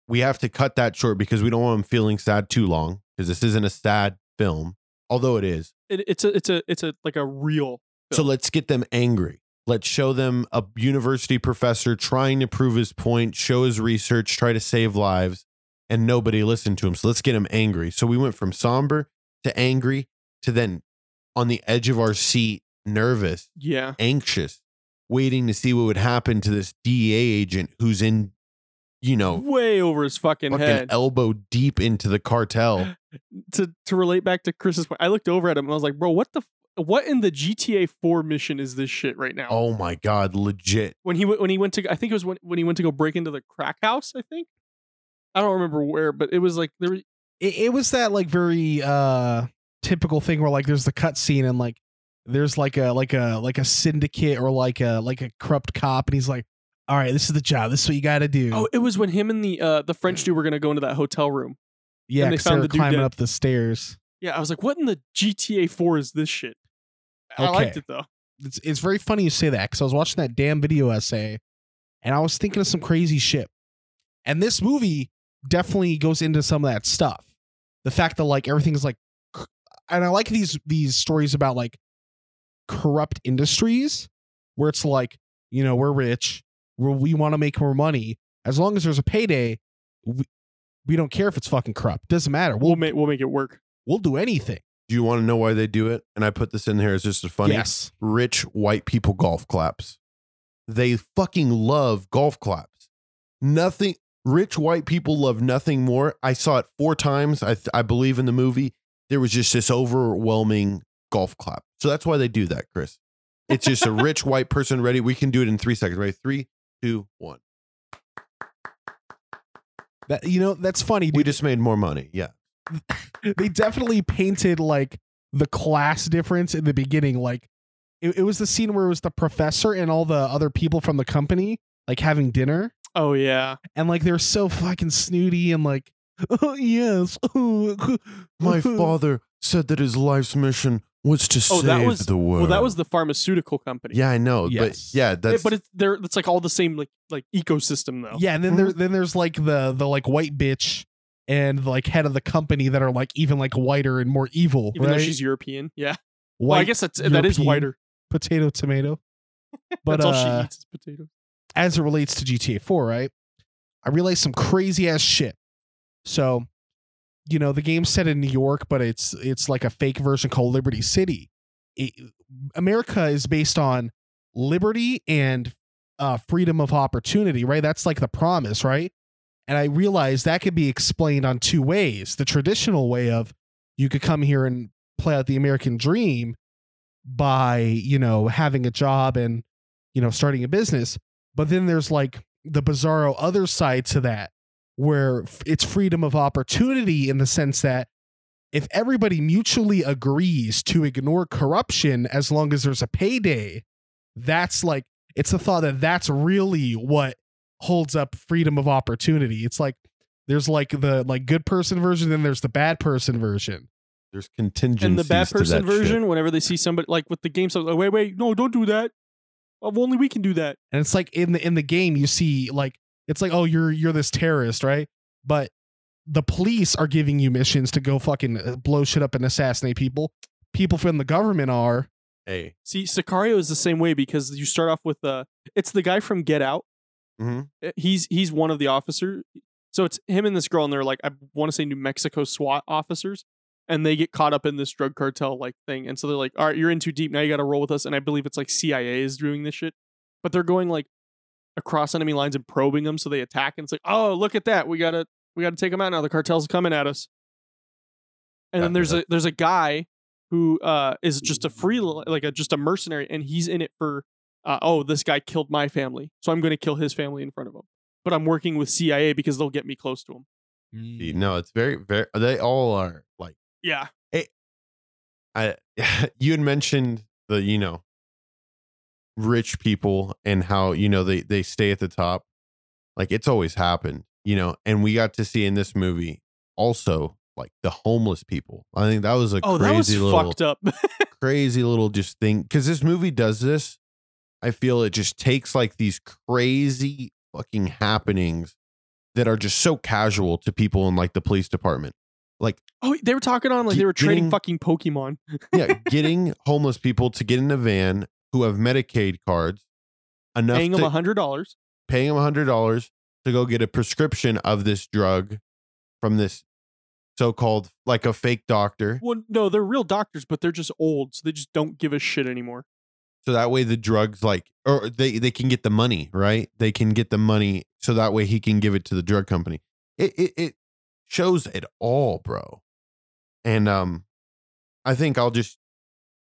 Speaker 3: we have to cut that short because we don't want them feeling sad too long because this isn't a sad film, although it is.
Speaker 2: it, it's a it's a it's a like a real
Speaker 3: So let's get them angry. Let's show them a university professor trying to prove his point, show his research, try to save lives, and nobody listened to him. So let's get him angry. So we went from somber to angry to then on the edge of our seat, nervous,
Speaker 2: yeah
Speaker 3: anxious, waiting to see what would happen to this DEA agent who's in, you know,
Speaker 2: way over his fucking,
Speaker 3: fucking
Speaker 2: head
Speaker 3: elbow deep into the cartel.
Speaker 2: to to relate back to chris's point i looked over at him and i was like bro what the f- what in the gta 4 mission is this shit right now
Speaker 3: Oh my God, legit.
Speaker 2: when he went when he went to I think it was when when he went to go break into the crack house. I think I don't remember where, but it was like there. was-
Speaker 4: it, it was that like very uh typical thing where like there's the cut scene and like there's like a like a like a syndicate or like a like a corrupt cop and he's like all right this is the job this is what you got to do
Speaker 2: Oh, it was when him and the uh the French dude were gonna go into that hotel room.
Speaker 4: yeah
Speaker 2: and they found
Speaker 4: they're
Speaker 2: the dude
Speaker 4: climbing
Speaker 2: dead.
Speaker 4: up the stairs
Speaker 2: Yeah, I was like, what in the GTA Four is this shit? I liked it though.
Speaker 4: it's it's very funny you say that because I was watching that damn video essay, and I was thinking of some crazy shit. And this movie definitely goes into some of that stuff. The fact that like everything's like, and I like these these stories about like corrupt industries where it's like you know we're rich, we're, we want to make more money. As long as there's a payday, we, we don't care if it's fucking corrupt. Doesn't matter.
Speaker 2: We'll
Speaker 4: We'll
Speaker 2: make we'll make it work.
Speaker 4: we'll do anything.
Speaker 3: Do you want to know why they do it? And I put this in here as just a funny
Speaker 4: Yes.
Speaker 3: rich white people golf claps. They fucking love golf claps. Nothing rich white people love nothing more. I saw it four times. I I believe in the movie. There was just this overwhelming golf clap. So that's why they do that, Chris. It's just a rich white person ready. We can do it in three seconds. Ready? Three, two, one.
Speaker 4: That you know that's funny.
Speaker 3: We just made more money. Yeah.
Speaker 4: they definitely painted like the class difference in the beginning. Like it, it was the scene where it was the professor and all the other people from the company like having dinner,
Speaker 2: Oh yeah,
Speaker 4: and like they're so fucking snooty and like, oh yes,
Speaker 3: My father said that his life's mission was to
Speaker 2: Oh,
Speaker 3: save
Speaker 2: that was-
Speaker 3: the world.
Speaker 2: well that was the pharmaceutical company.
Speaker 3: Yeah, I know.
Speaker 4: Yes.
Speaker 3: But yeah,
Speaker 2: Yeah,
Speaker 3: that's
Speaker 2: but it's there. It's like all the same like like ecosystem though.
Speaker 4: Yeah, and then there then there's like the the like white bitch and like head of the company that are like even like whiter and more evil,
Speaker 2: even
Speaker 4: right?
Speaker 2: though she's European. Yeah.
Speaker 4: white
Speaker 2: well, I guess that's that is whiter.
Speaker 4: potato tomato. But
Speaker 2: that's all
Speaker 4: uh,
Speaker 2: she eats is potatoes.
Speaker 4: as it relates to GTA 4, right? I realized some crazy ass shit. So, you know, the game's set in New York, but it's it's like a fake version called Liberty City. It, America is based on liberty and uh, freedom of opportunity, right? That's like the promise, right? And I realized that could be explained on two ways. The traditional way of you could come here and play out the American dream by, you know, having a job and, you know, starting a business. But then there's like the bizarro other side to that, where it's freedom of opportunity in the sense that if everybody mutually agrees to ignore corruption as long as there's a payday, that's like, it's the thought that that's really what holds up freedom of opportunity. It's like, there's like the like good person version, then there's the bad person version.
Speaker 3: there's contingencies.
Speaker 2: And the bad
Speaker 3: to that
Speaker 2: person
Speaker 3: shit.
Speaker 2: version, whenever they see somebody like with the game, so like, wait, wait, no, don't do that. Well, only we can do that.
Speaker 4: and it's like in the in the game you see like it's like oh you're you're this terrorist right but the police are giving you missions to go fucking uh, blow shit up and assassinate people. People from the government are.
Speaker 3: Hey.
Speaker 2: See, Sicario is the same way because you start off with uh it's the guy from Get Out.
Speaker 3: Mhm.
Speaker 2: Uh, He's he's one of the officers. So it's him and this girl, and they're like I want to say New Mexico SWAT officers, and they get caught up in this drug cartel like thing, and so they're like, all right, you're in too deep. Now you got to roll with us. And I believe it's like CIA is doing this shit, but they're going like across enemy lines and probing them, so they attack, and it's like, oh look at that, we gotta we gotta take them out now. The cartel's coming at us. And then there's a there's a guy who uh is just a free like a just a mercenary and he's in it for uh, oh this guy killed my family so i'm going to kill his family in front of him but i'm working with cia because they'll get me close to him
Speaker 3: No, it's very, very. They all are like.
Speaker 2: yeah
Speaker 3: I. You had mentioned the you know. Rich people and how you know they they stay at the top, like it's always happened, you know. And we got to see in this movie also like the homeless people. I think that was a
Speaker 2: oh
Speaker 3: crazy
Speaker 2: that was
Speaker 3: little
Speaker 2: fucked up
Speaker 3: crazy little just thing because this movie does this. I feel it just takes like these crazy fucking happenings that are just so casual to people in like the police department. Like,
Speaker 2: oh they were talking on like
Speaker 3: Get-
Speaker 2: they were trading
Speaker 3: getting-
Speaker 2: fucking pokemon
Speaker 3: yeah, getting homeless people to get in a van who have Medicaid cards enough
Speaker 2: paying
Speaker 3: to
Speaker 2: them a hundred dollars.
Speaker 3: paying them hundred dollars to go get a prescription of this drug from this so-called like a fake doctor.
Speaker 2: well no they're real doctors but they're just old so they just don't give a shit anymore.
Speaker 3: So that way the drugs like or they they can get the money right? They can get the money so that way he can give it to the drug company. It it, it shows it all bro. And um i think i'll just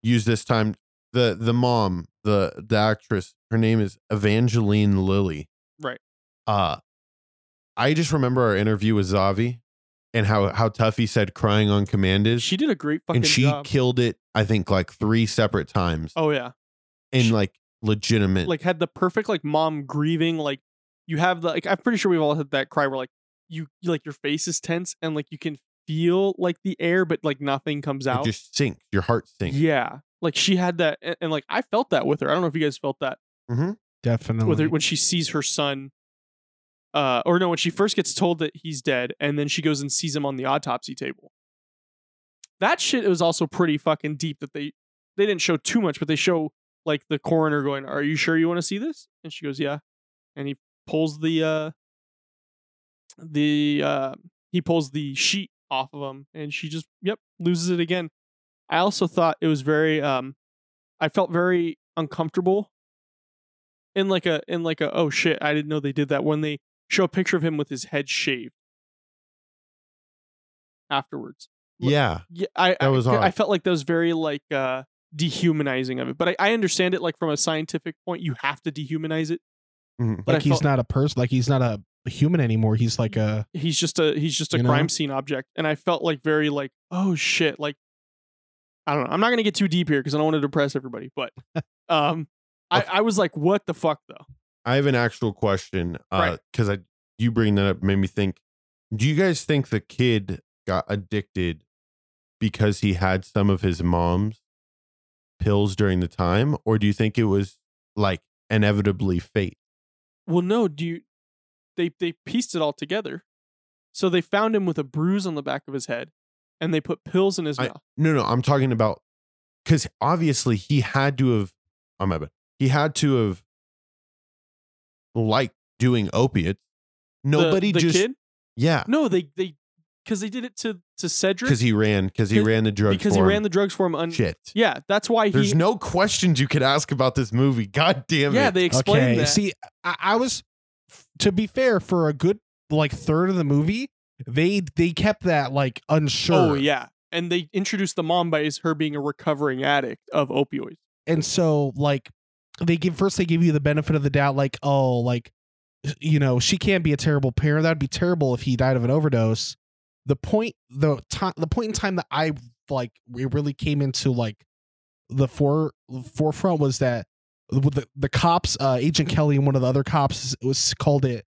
Speaker 3: use this time the the mom the the actress her name is evangeline lilly.
Speaker 2: Right.
Speaker 3: uh i just remember our interview with zavi and how how tough he said crying on command is
Speaker 2: she did a great fucking
Speaker 3: and she
Speaker 2: job.
Speaker 3: killed it i think like three separate times.
Speaker 2: Oh yeah.
Speaker 3: And
Speaker 2: she-
Speaker 3: like legitimate.
Speaker 2: like had the perfect like mom grieving like you have the like i'm pretty sure we've all had that cry where like you like your face is tense and like you can feel like the air but like nothing comes
Speaker 3: it
Speaker 2: out.
Speaker 3: just sinks your heart sinks.
Speaker 2: Yeah like she had that and, and, like i felt that with her. I don't know if you guys felt that.
Speaker 4: Definitely.
Speaker 2: with her when she sees her son uh or no when she first gets told that he's dead and then she goes and sees him on the autopsy table. That shit was also pretty fucking deep that they they didn't show too much but they show like the coroner going are you sure you want to see this? And she goes yeah. And he pulls the uh the uh he pulls the sheet off of him and she just yep loses it again i also thought it was very um i felt very uncomfortable in like a in like a oh shit i didn't know they did that when they show a picture of him with his head shaved afterwards
Speaker 3: yeah
Speaker 2: yeah i
Speaker 3: That was
Speaker 2: I,
Speaker 3: odd.
Speaker 2: I felt like that was very like uh dehumanizing of it but I, I understand it like from a scientific point you have to dehumanize it
Speaker 3: Mhm.
Speaker 2: but I
Speaker 4: like he's
Speaker 2: felt-
Speaker 4: not a person. Like he's not a human anymore. He's like a.
Speaker 2: he's just a he's just a crime
Speaker 4: know?
Speaker 2: scene object and i felt like very like oh shit like i don't know i'm not gonna get too deep here because i don't want to depress everybody but um I, I was like what the fuck though?
Speaker 3: I have an actual question uh
Speaker 2: Right.
Speaker 3: because i you bring that up made me think do you guys think the kid got addicted because he had some of his mom's pills during the time or do you think it was like inevitably fate?
Speaker 2: Well no do you they they pieced it all together. So they found him with a bruise on the back of his head and they put pills in his
Speaker 3: I-
Speaker 2: mouth.
Speaker 3: no no i'm talking about because obviously he had to have oh my bad. He had to have liked doing opiates. Nobody
Speaker 2: the,
Speaker 3: just
Speaker 2: kid?
Speaker 3: Yeah.
Speaker 2: No they they because they did it to to cedric?
Speaker 3: Because he ran because he
Speaker 2: 'Cause-
Speaker 3: ran the drugs
Speaker 2: because he
Speaker 3: for
Speaker 2: ran the drugs for him un-
Speaker 3: shit.
Speaker 2: Yeah that's why he
Speaker 3: there's no questions you could ask about this movie. God damn it.
Speaker 2: yeah they explained
Speaker 4: okay.
Speaker 2: that.
Speaker 4: See, I, I was. To be fair, for a good like third of the movie, they they kept that like unsure.
Speaker 2: oh yeah. And they introduced the mom by her being a recovering addict of opioids.
Speaker 4: And so like they give first they give you the benefit of the doubt like oh like you know she can't be a terrible parent. That'd be terrible if he died of an overdose. The point the time the point in time that i like it really came into like the fore forefront was that with the, the cops uh agent kelly and one of the other cops was called it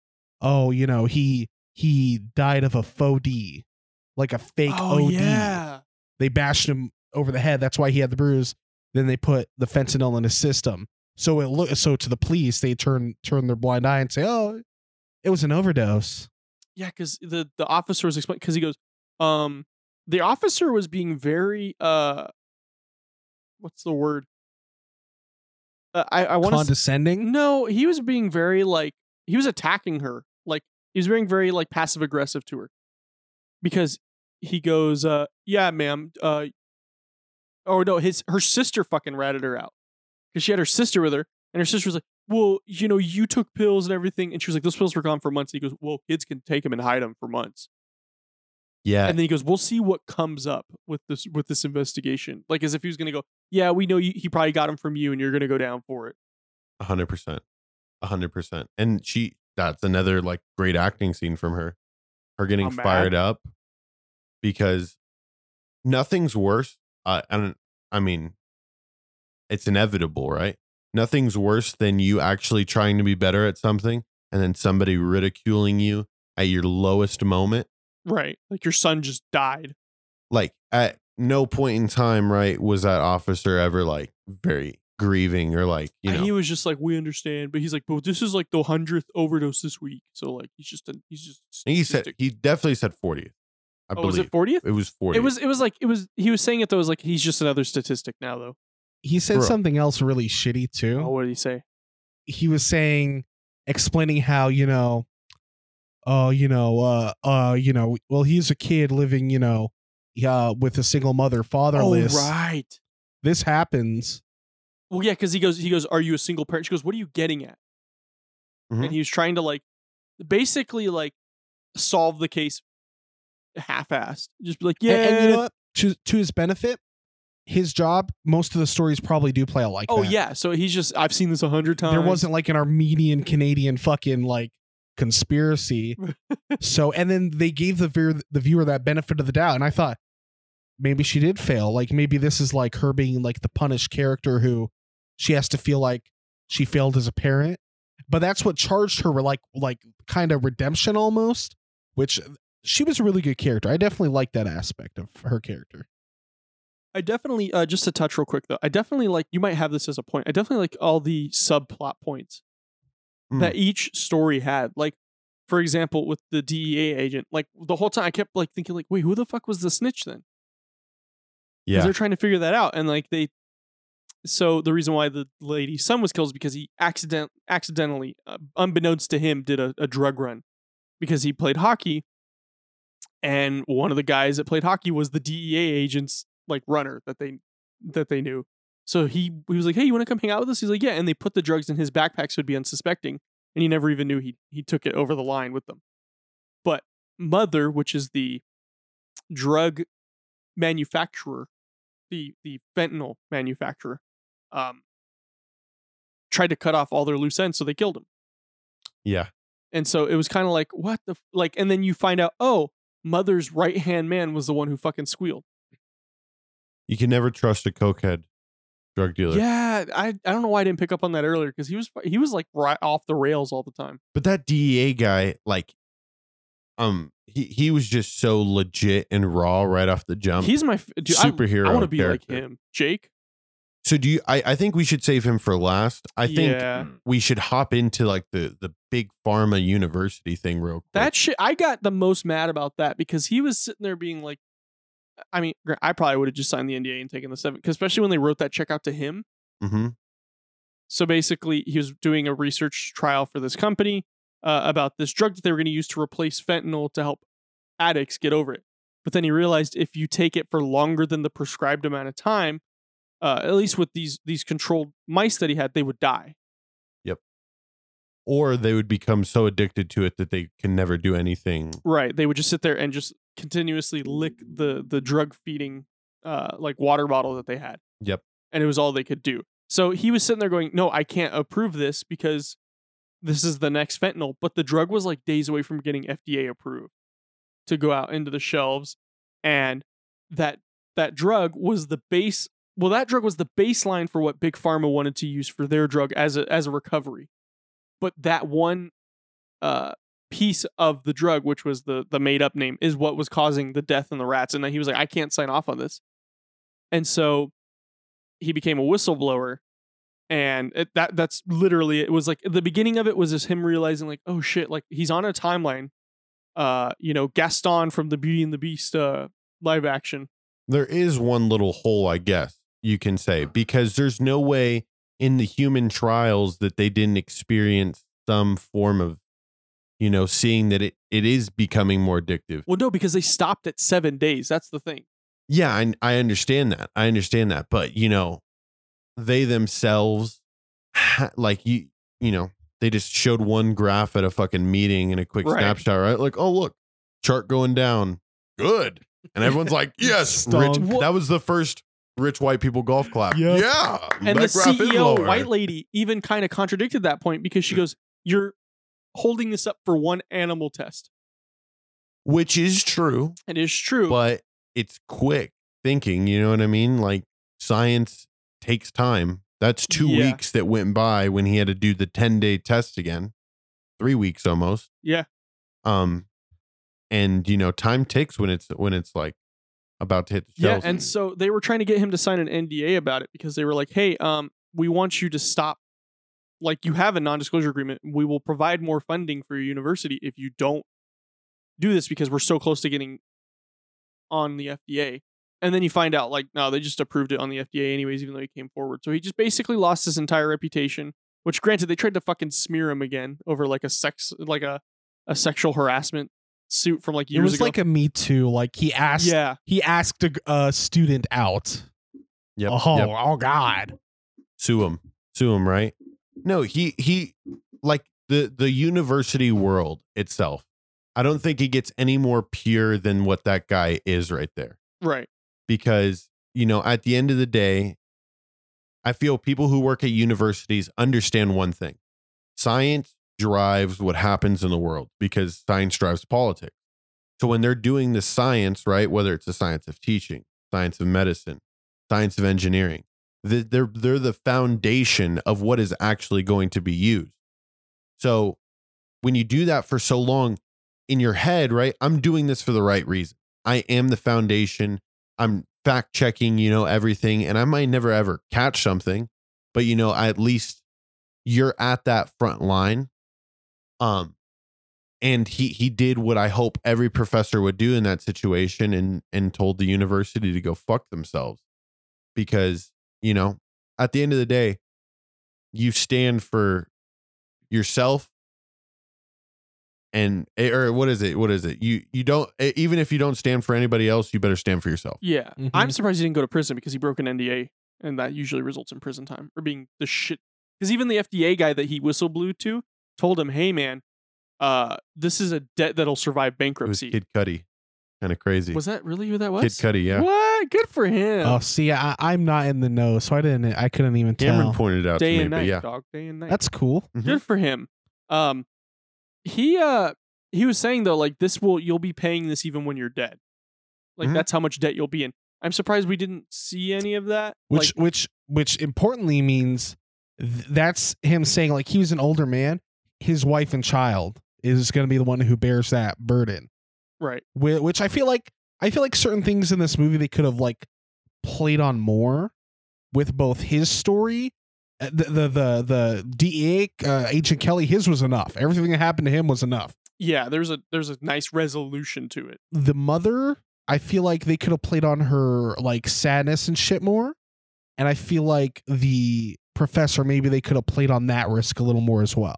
Speaker 4: oh you know he he died of a faux d like a fake
Speaker 2: oh
Speaker 4: od
Speaker 2: yeah
Speaker 4: they bashed him over the head. That's why he had the bruise. Then they put the fentanyl in his system. So it look so to the police, they turn turn their blind eye and say, "Oh, it was an overdose."
Speaker 2: yeah, because the the officer was explaining because he goes, um, the officer was being very uh, what's the word? Uh, I I want to
Speaker 4: Condescending.
Speaker 2: no, he was being very like he was attacking her. He was being very like passive aggressive to her. Because he goes, uh, yeah, ma'am, uh oh no, his her sister fucking ratted her out. Because she had her sister with her, and her sister was like, Well, you know, you took pills and everything. And she was like, Those pills were gone for months. And he goes, Well, kids can take them and hide them for months.
Speaker 3: Yeah.
Speaker 2: And then he goes, "We'll see what comes up with this with this investigation." Like as if he was going to go, "Yeah, we know you, he probably got them from you, and you're going to go down for it."
Speaker 3: A hundred percent. A hundred percent. And she that's another like great acting scene from her. Her getting
Speaker 2: I'm mad.
Speaker 3: fired up because nothing's worse. Uh, I don't I mean it's inevitable, right? Nothing's worse than you actually trying to be better at something and then somebody ridiculing you at your lowest moment.
Speaker 2: Right, like your son just died.
Speaker 3: Like at no point in time, right, was that officer ever like very grieving or like, you
Speaker 2: and
Speaker 3: know,
Speaker 2: he was just like, "We understand," but he's like, "But this is like the hundredth overdose this week, so like he's just a, he's just."
Speaker 3: And he said he definitely said 40th. I
Speaker 2: "Oh,
Speaker 3: believe
Speaker 2: was it fortieth?
Speaker 3: it was 40.
Speaker 2: It was. It was like it was. He was saying it though. It was like he's just another statistic now, though.
Speaker 4: He said
Speaker 3: Bro.
Speaker 4: something else really shitty too.
Speaker 2: Oh, what did he say?
Speaker 4: he was saying explaining how you know oh you know uh uh you know well he's a kid living you know uh with a single mother fatherless
Speaker 2: Oh, right.
Speaker 4: this happens
Speaker 2: Well, yeah, because he goes, he goes, "Are you a single parent?" She goes, "What are you getting at?"
Speaker 3: Mhm.
Speaker 2: And he was trying to like, basically like, solve the case, half-assed. Just be like,
Speaker 4: And-
Speaker 2: yeah,
Speaker 4: and, you know what to to his benefit his job most of the stories probably do play out like
Speaker 2: oh
Speaker 4: that.
Speaker 2: yeah. So he's just, I've seen this a hundred times.
Speaker 4: there wasn't like an armenian canadian fucking like conspiracy so and then they gave the viewer the viewer that benefit of the doubt and i thought maybe she did fail like maybe this is like her being like the punished character who she has to feel like she failed as a parent but that's what charged her with like like kind of redemption almost which she was a really good character i definitely like that aspect of her character
Speaker 2: I definitely, uh, just to touch real quick though, I definitely like. You might have this as a point. I definitely like all the subplot points
Speaker 3: Mm.
Speaker 2: that each story had. Like, for example, with the DEA agent, like the whole time I kept like thinking, like, wait, who the fuck was the snitch then?
Speaker 3: yeah.
Speaker 2: they're trying to figure that out and like they so the reason why the lady's son was killed is because he accident accidentally uh, unbeknownst to him did a, a drug run because he played hockey. And one of the guys that played hockey was the DEA agent's like runner that they that they knew. So he he was like hey you want to come hang out with us? He's like yeah. And they put the drugs in his backpack so he'd be unsuspecting. And he never even knew he he took it over the line with them. But mother which is the drug manufacturer the the fentanyl manufacturer um tried to cut off all their loose ends so they killed him
Speaker 3: yeah.
Speaker 2: and so it was kind of like what the f-? like and then you find out oh mother's right hand man was the one who fucking squealed
Speaker 3: You can never trust a cokehead drug dealer.
Speaker 2: yeah i i don't know why i didn't pick up on that earlier because he was he was like right off the rails all the time
Speaker 3: But that DEA guy, like, um, he he was just so legit and raw right off the jump.
Speaker 2: he's my f- dude, I-
Speaker 3: superhero
Speaker 2: i, want to be
Speaker 3: character.
Speaker 2: like him jake
Speaker 3: so do you? I I think we should save him for last. I think
Speaker 2: yeah
Speaker 3: we should hop into like the the big pharma university thing real quick.
Speaker 2: That shit, I got the most mad about that because he was sitting there being like, I mean, I probably would have just signed the NDA and taken the seven, 'cause especially when they wrote that check out to him.
Speaker 3: hmm
Speaker 2: So basically, he was doing a research trial for this company uh, about this drug that they were going to use to replace fentanyl to help addicts get over it. But then he realized if you take it for longer than the prescribed amount of time, uh, at least with these these controlled mice that he had, they would die. Yep.
Speaker 3: Or they would become so addicted to it that they can never do anything.
Speaker 2: Right. They would just sit there and just continuously lick the the drug feeding uh like water bottle that they had.
Speaker 3: Yep.
Speaker 2: And it was all they could do. So he was sitting there going, "No, I can't approve this because this is the next fentanyl." But the drug was like days away from getting FDA approved to go out into the shelves and that that drug was the base well that drug was the baseline for what big pharma wanted to use for their drug as a as a recovery. But that one uh piece of the drug, which was the the made up name, is what was causing the death in the rats. And then he was like, I can't sign off on this. And so he became a whistleblower. And it, that that's literally it was like the beginning of it was just him realizing like, oh shit, like he's on a timeline uh, you know, Gaston from the Beauty and the Beast uh, live action.
Speaker 3: there is one little hole, I guess you can say, uh-huh. because there's no way in the human trials that they didn't experience some form of, you know, seeing that it, it is becoming more addictive.
Speaker 2: Well, no, because they stopped at seven days. That's the thing.
Speaker 3: Yeah, I, I understand that. I understand that. But, you know, they themselves, like, you, you know, they just showed one graph at a fucking meeting in a quick
Speaker 2: Right.
Speaker 3: snapshot, right? Like, oh, look, chart going down. Good. And everyone's like, yes, rich. That was the first rich white people golf clap.
Speaker 4: Yep.
Speaker 3: Yeah.
Speaker 2: And
Speaker 3: that
Speaker 2: the CEO, white lady, even kind of contradicted that point because she goes, "You're holding this up for one animal test."
Speaker 3: Which is true,
Speaker 2: It is true.
Speaker 3: but it's quick thinking. You know what I mean? Like science takes time. That's two
Speaker 2: Yeah.
Speaker 3: weeks that went by when he had to do the 10 day test again. Three weeks almost.
Speaker 2: yeah,
Speaker 3: Um, and you know, time takes when it's when it's like about to hit the
Speaker 2: yeah. And so they were trying to get him to sign an NDA about it because they were like, "Hey, um, we want you to stop. Like, you have a non-disclosure agreement. We will provide more funding for your university if you don't do this because we're so close to getting on the FDA." And then you find out, like, no, they just approved it on the FDA anyways, even though he came forward. So he just basically lost his entire reputation. Which, granted, they tried to fucking smear him again over like a sex, like a a sexual harassment suit from like years.
Speaker 4: It was
Speaker 2: ago.
Speaker 4: like a Me Too. Like he asked,
Speaker 2: yeah,
Speaker 4: he asked a, a student out.
Speaker 3: yep,
Speaker 4: oh,
Speaker 3: yep.
Speaker 4: oh God.
Speaker 3: sue him sue him right no he he like the the university world itself i don't think it gets any more pure than what that guy is right there
Speaker 2: right.
Speaker 3: because you know at the end of the day i feel people who work at universities understand one thing science drives what happens in the world because science drives politics. So when they're doing the science right whether it's the science of teaching science of medicine science of engineering they're they're the foundation of what is actually going to be used. So when you do that for so long in your head right i'm doing this for the right reason. I am the foundation. I'm fact checking, you know, everything, and I might never ever catch something, but you know, at least you're at that front line. Um, and he he did what I hope every professor would do in that situation, and and told the university to go fuck themselves, because you know, at the end of the day, you stand for yourself and eh, or what is it what is it you you don't eh, even if you don't stand for anybody else you better stand for yourself
Speaker 2: Yeah.
Speaker 4: Mhm.
Speaker 2: I'm surprised he didn't go to prison because he broke an NDA and that usually results in prison time or being the shit. Because even the FDA guy that he whistle blew to told him, hey, man, uh, this is a debt that'll survive
Speaker 3: it was
Speaker 2: bankruptcy.
Speaker 3: Kid Cudi kind of crazy
Speaker 2: Was that really who that was?
Speaker 3: Kid Cudi yeah
Speaker 2: What? Good for him.
Speaker 4: Oh, see, I, I'm not in the know, so I didn't. I couldn't even tell.
Speaker 3: cameron
Speaker 4: tell.
Speaker 3: pointed it out
Speaker 2: Day
Speaker 3: to me
Speaker 2: and
Speaker 3: but
Speaker 2: night,
Speaker 3: yeah
Speaker 2: dog. Day and night.
Speaker 4: That's cool.
Speaker 3: Mhm.
Speaker 2: good for him. Um, he uh he was saying though, like this will you'll be paying this even when you're dead. Like
Speaker 3: Mhm.
Speaker 2: that's how much debt you'll be in. I'm surprised we didn't see any of that.
Speaker 4: Which,
Speaker 2: like,
Speaker 4: which, which importantly means th- that's him saying like he was an older man. His wife and child is going to be the one who bears that burden.
Speaker 2: right.
Speaker 4: Whi- Which I feel like I feel like certain things in this movie they could have like played on more with both his story. uh, The the the, the DEA uh, agent Kelly, his was enough. Everything that happened to him was enough.
Speaker 2: Yeah, there's a there's a nice resolution to it.
Speaker 4: the mother, I feel like they could have played on her like sadness and shit more. And I feel like the professor, maybe they could have played on that risk a little more as well.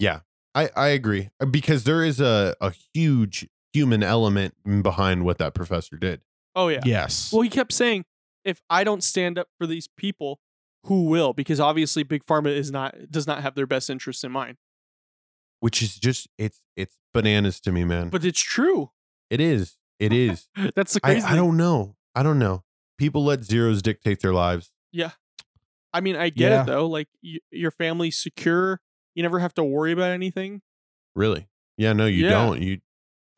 Speaker 3: Yeah i i agree Uh, because there is a a huge human element behind what that professor did
Speaker 2: Oh yeah.
Speaker 4: Yes.
Speaker 2: Well, he kept saying, if I don't stand up for these people, who will? Because obviously, big pharma is not does not have their best interests in mind.
Speaker 3: which is just it's it's bananas to me man
Speaker 2: But it's true.
Speaker 3: it is it is
Speaker 2: That's the
Speaker 3: I,
Speaker 2: crazy.
Speaker 3: I don't know i don't know people let zeros dictate their lives
Speaker 2: Yeah. I mean, I get
Speaker 4: Yeah.
Speaker 2: it though. Like y- your family's secure. You never have to worry about anything.
Speaker 3: Really? Yeah, no, you
Speaker 2: Yeah.
Speaker 3: don't. You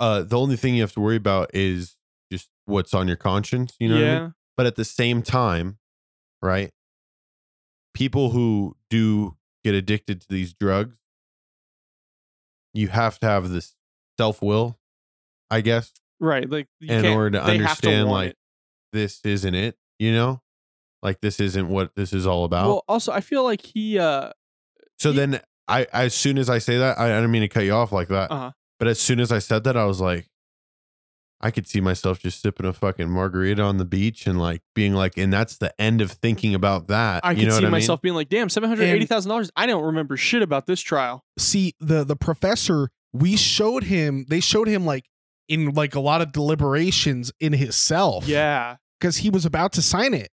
Speaker 3: uh the only thing you have to worry about is just what's on your conscience, you know what I
Speaker 2: yeah.
Speaker 3: mean? But at the same time, right? People who do get addicted to these drugs, you have to have this self-will, I guess,
Speaker 2: Right. Like you
Speaker 3: in
Speaker 2: can't-
Speaker 3: order to
Speaker 2: have to
Speaker 3: understand like
Speaker 2: it.
Speaker 3: this isn't it, you know? Like this isn't what this is all about.
Speaker 2: Well, also, I feel like he. uh
Speaker 3: so
Speaker 2: he-
Speaker 3: then I as soon as I say that, I, I don't mean to cut you off like that.
Speaker 2: Uh-huh.
Speaker 3: But as soon as I said that, I was like, I could see myself just sipping a fucking margarita on the beach and like being like, and that's the end of thinking about that.
Speaker 2: I
Speaker 3: you
Speaker 2: could
Speaker 3: know
Speaker 2: see
Speaker 3: what I
Speaker 2: myself being like, "Damn, seven hundred eighty thousand dollars! I don't remember shit about this trial."
Speaker 4: see the the professor we showed him they showed him like in like a lot of deliberations in his self
Speaker 2: Yeah,
Speaker 4: because he was about to sign it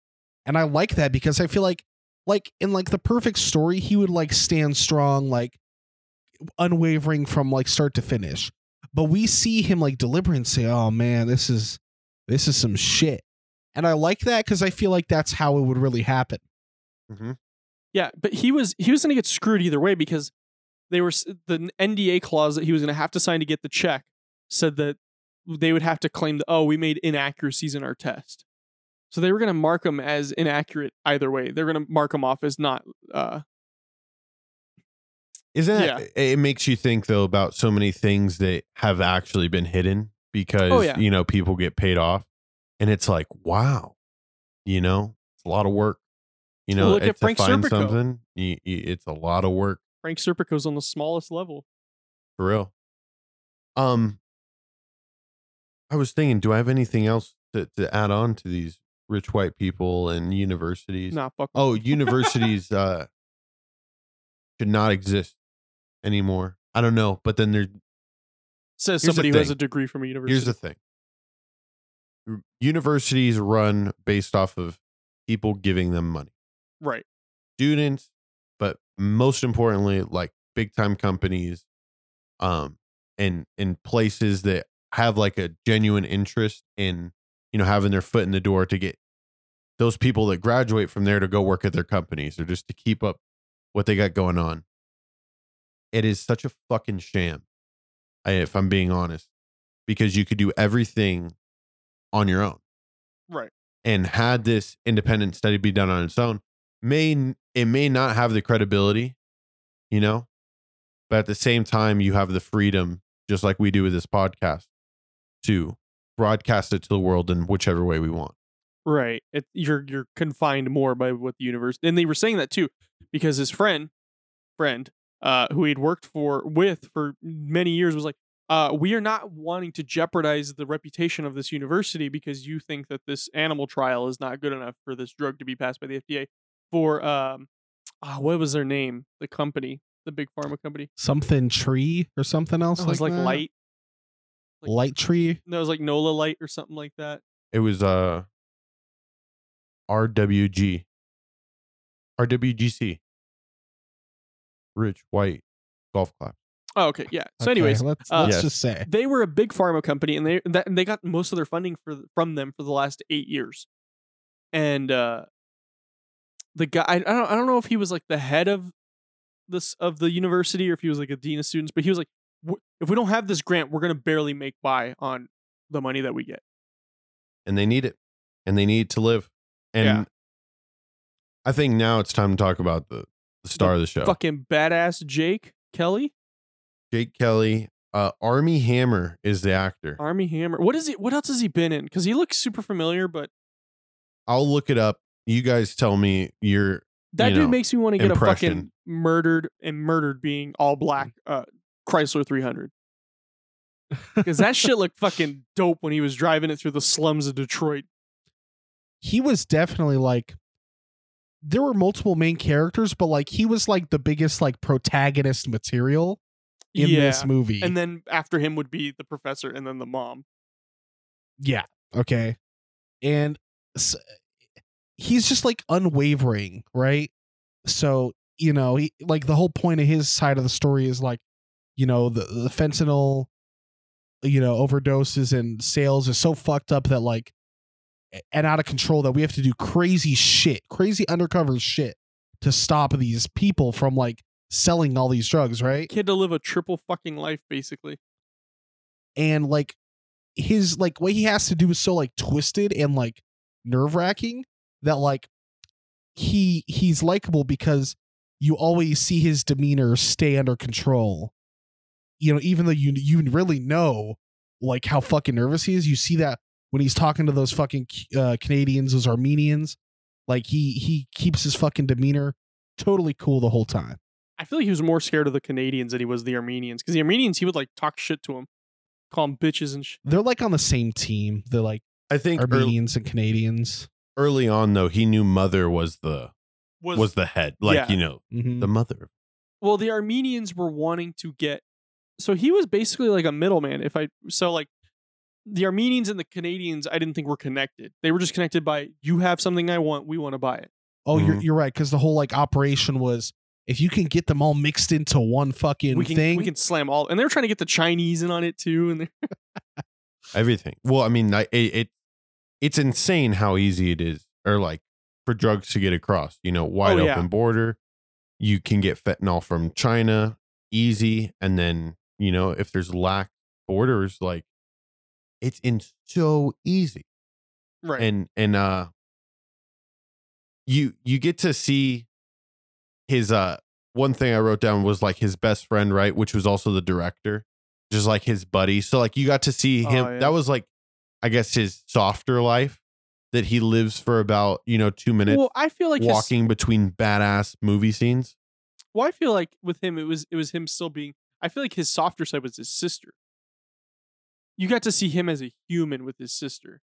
Speaker 4: and i like that because i feel like like in like the perfect story he would like stand strong like unwavering from like start to finish. But we see him like deliberate and say oh man this is this is some shit. And i like that because i feel like that's how it would really happen.
Speaker 3: Mean?
Speaker 2: yeah, but he was he was going to get screwed either way because they were the NDA clause that he was going to have to sign to get the check said that they would have to claim that oh we made inaccuracies in our test, so they were going to mark him as inaccurate either way. They're going to mark him off as not. Uh,
Speaker 3: Isn't
Speaker 2: Yeah.
Speaker 3: that, it makes you think though about so many things that have actually been hidden because,
Speaker 2: Oh, yeah.
Speaker 3: you know, people get paid off and it's like, wow, you know, it's a lot of work. You
Speaker 2: Well,
Speaker 3: know,
Speaker 2: look
Speaker 3: it-
Speaker 2: at
Speaker 3: to
Speaker 2: Frank
Speaker 3: find
Speaker 2: Serpico.
Speaker 3: something, y- y- it's a lot of work
Speaker 2: Frank Serpico's on the smallest level.
Speaker 3: for real. Um, I was thinking, do I have anything else to, to add on to these rich white people and universities?
Speaker 2: Nah, fuck.
Speaker 3: Oh, universities uh should not exist anymore. I don't know, but then there
Speaker 2: Says
Speaker 3: here's the
Speaker 2: somebody who has
Speaker 3: thing.
Speaker 2: a degree from a university.
Speaker 3: here's the thing. Universities run based off of people giving them money.
Speaker 2: right.
Speaker 3: Students, but most importantly, like big time companies, um, and in places that have like a genuine interest in, you know, having their foot in the door to get those people that graduate from there to go work at their companies or just to keep up what they got going on. It is such a fucking sham, if I'm being honest, because you could do everything on your own.
Speaker 2: Right.
Speaker 3: And had this independent study be done on its own, may it may not have the credibility, you know, but at the same time, you have the freedom, just like we do with this podcast, to broadcast it to the world in whichever way we want.
Speaker 2: Right. It, you're you're confined more by what the universe and they were saying that too, because his friend, friend, uh, who he'd worked for with for many years was like, uh, we are not wanting to jeopardize the reputation of this university because you think that this animal trial is not good enough for this drug to be passed by the FDA. For um, ah, what was their name? The company, the big pharma company.
Speaker 4: something tree or something else
Speaker 2: It was like,
Speaker 4: that?
Speaker 2: light. like-
Speaker 4: light tree
Speaker 2: No, it was like Nola Light or something like that.
Speaker 3: It was uh RWG. RWGC. Rich white golf clap.
Speaker 2: Oh, okay, yeah. So,
Speaker 4: Okay,
Speaker 2: anyways,
Speaker 4: let's,
Speaker 2: uh,
Speaker 4: let's
Speaker 3: Yes.
Speaker 4: just say
Speaker 2: they were a big pharma company and they that, and they got most of their funding for from them for the last eight years and uh the guy I, I don't I don't know if he was like the head of this of the university or if he was like a dean of students but he was like "W- if we don't have this grant we're gonna barely make by on the money that we get
Speaker 3: And they need it. And they need to live. And
Speaker 2: Yeah.
Speaker 3: I think now it's time to talk about the, the star of the show.
Speaker 2: fucking badass Jake Kelly
Speaker 3: Jake Kelly. Uh Armie Hammer is the actor.
Speaker 2: Armie Hammer what is he what else has he been in because he looks super familiar but
Speaker 3: I'll look it up. You guys tell me your
Speaker 2: that
Speaker 3: you
Speaker 2: dude
Speaker 3: know,
Speaker 2: makes me want to get a fucking
Speaker 3: impression.
Speaker 2: murdered and murdered being all black uh Chrysler 300 because that shit looked fucking dope when he was driving it through the slums of Detroit.
Speaker 4: He was definitely like there were multiple main characters, but like he was like the biggest like protagonist material in
Speaker 2: yeah.
Speaker 4: this movie.
Speaker 2: And then after him would be the professor and then the mom.
Speaker 4: yeah, okay. And s he's just like unwavering, right? So, you know, he like the whole point of his side of the story is like, you know, the, the fentanyl, you know, overdoses and sales is so fucked up that like and out of control that we have to do crazy shit, crazy undercover shit to stop these people from like selling all these drugs, right?
Speaker 2: Kid to live a triple fucking life, basically.
Speaker 4: and like his like what he has to do is so like twisted and like nerve wracking that like he he's likable because you always see his demeanor stay under control. You know, even though you you really know like how fucking nervous he is, you see that when he's talking to those fucking uh, Canadians, those Armenians, like he he keeps his fucking demeanor totally cool the whole time.
Speaker 2: I feel like he was more scared of the Canadians than he was the Armenians because the Armenians he would like talk shit to him, call them bitches and shit.
Speaker 4: They're like on the same team. They're like
Speaker 3: I think ear-
Speaker 4: Armenians and Canadians.
Speaker 3: early on though, he knew mother was the was, the head. Like,
Speaker 2: Yeah.
Speaker 3: you know,
Speaker 4: Mhm.
Speaker 3: the mother.
Speaker 2: well the Armenians were wanting to get so he was basically like a middleman. If I so like the Armenians and the Canadians, I didn't think were connected. They were just connected by you have something I want, we want to buy it.
Speaker 4: Oh, you're
Speaker 3: Mhm.
Speaker 4: you're right because the whole like operation was if you can get them all mixed into one fucking
Speaker 2: We can
Speaker 4: thing.
Speaker 2: we can slam all, and they were trying to get the Chinese in on it too. And
Speaker 3: Everything. Well, I mean, it, it it's insane how easy it is, or like for drugs to get across. You know, wide
Speaker 2: Oh, yeah.
Speaker 3: open border. You can get fentanyl from China easy, and then you know if there's lack borders, like it's in so easy.
Speaker 2: right,
Speaker 3: and and uh you you get to see his uh one thing i wrote down was like his best friend right which was also the director just like his buddy so like you got to see
Speaker 2: Oh,
Speaker 3: him
Speaker 2: yeah.
Speaker 3: that was like i guess his softer life that he lives for about you know two minutes
Speaker 2: well, I feel like his-
Speaker 3: walking between badass movie scenes
Speaker 2: well, I feel like with him, it was it was him still being. I feel like his softer side was his sister. You got to see him as a human with his sister.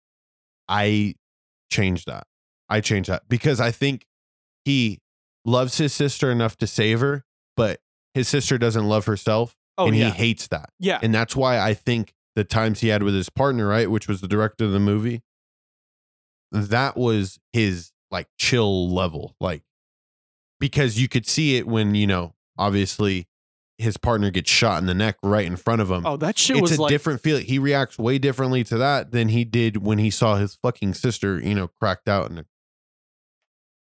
Speaker 3: I changed that. I changed that because I think he loves his sister enough to save her, but his sister doesn't love herself
Speaker 2: Oh
Speaker 3: and
Speaker 2: yeah,
Speaker 3: he hates that.
Speaker 2: yeah,
Speaker 3: And that's why I think the times he had with his partner, right, which was the director of the movie, that was his like chill level. Like because you could see it when, you know, obviously his partner gets shot in the neck right in front of him.
Speaker 2: Oh, that shit
Speaker 3: it's
Speaker 2: was
Speaker 3: a
Speaker 2: like
Speaker 3: different feeling. He reacts way differently to that than he did when he saw his fucking sister, you know, cracked out in a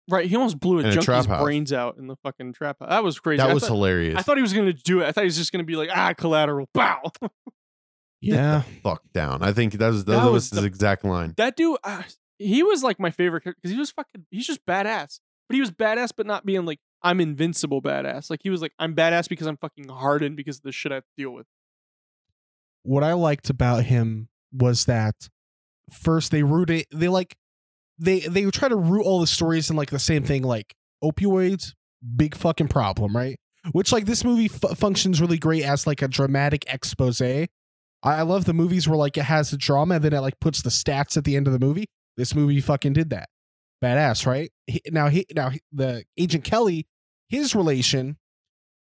Speaker 2: right. He almost blew a
Speaker 3: in a trap
Speaker 2: junkie's
Speaker 3: house.
Speaker 2: brains out in the fucking trap. house. That was crazy.
Speaker 3: That
Speaker 2: I
Speaker 3: was
Speaker 2: thought,
Speaker 3: hilarious.
Speaker 2: I thought he was gonna do it. I thought he was just gonna be like ah collateral, bow.
Speaker 4: yeah.
Speaker 3: fuck down. I think that was that,
Speaker 2: That
Speaker 3: was,
Speaker 2: was
Speaker 3: his exact line.
Speaker 2: that dude, uh, he was like my favorite because he was fucking. He's just badass, but he was badass, but not being like I'm invincible badass. Like he was like I'm badass because I'm fucking hardened because of the shit I have to deal with.
Speaker 4: What I liked about him was that first they root it. They like they they try to root all the stories in like the same thing, like opioids, big fucking problem, right? Which like this movie f- functions really great as like a dramatic expose. I, I love the movies where like it has the drama and then it like puts the stats at the end of the movie. This movie fucking did that. Badass, right? He, now he now he- the agent Kelly, his relation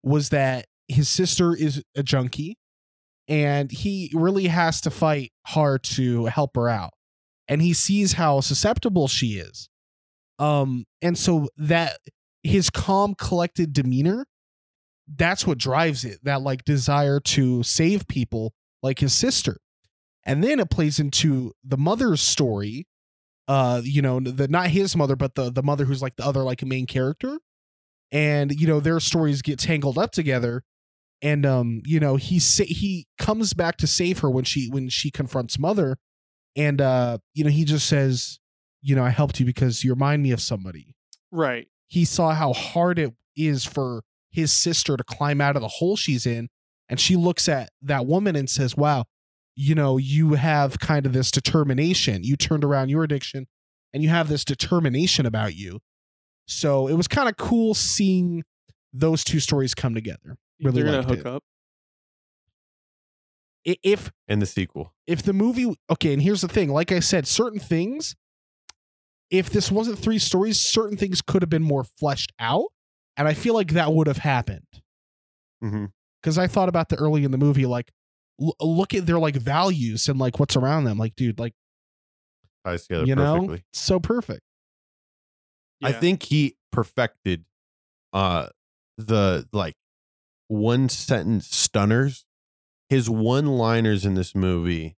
Speaker 4: was that his sister is a junkie and he really has to fight hard to help her out. And he sees how susceptible she is. Um and so that his calm collected demeanor that's what drives it that like desire to save people like his sister. And then it plays into the mother's story uh you know the not his mother but the the mother who's like the other like main character. And you know their stories get tangled up together. And um you know he sa- he comes back to save her when she when she confronts mother. And uh you know he just says you know i helped you because you remind me of somebody.
Speaker 2: Right.
Speaker 4: he saw how hard it is for his sister to climb out of the hole she's in. And she looks at that woman and says wow you know you have kind of this determination you turned around your addiction and you have this determination about you so it was kind of cool seeing those two stories come together really
Speaker 2: They're gonna hook
Speaker 4: it.
Speaker 2: up.
Speaker 4: If
Speaker 3: in the sequel.
Speaker 4: if the movie okay and here's the thing like i said certain things if this wasn't three stories certain things could have been more fleshed out and i feel like that would have happened
Speaker 3: Mm-hmm.
Speaker 4: because i thought about the early in the movie like l- look at their like values and like what's around them like dude like
Speaker 3: Ties together
Speaker 4: you know
Speaker 3: perfectly.
Speaker 4: so perfect
Speaker 3: I think he perfected uh the like one sentence stunners. His one liners in this movie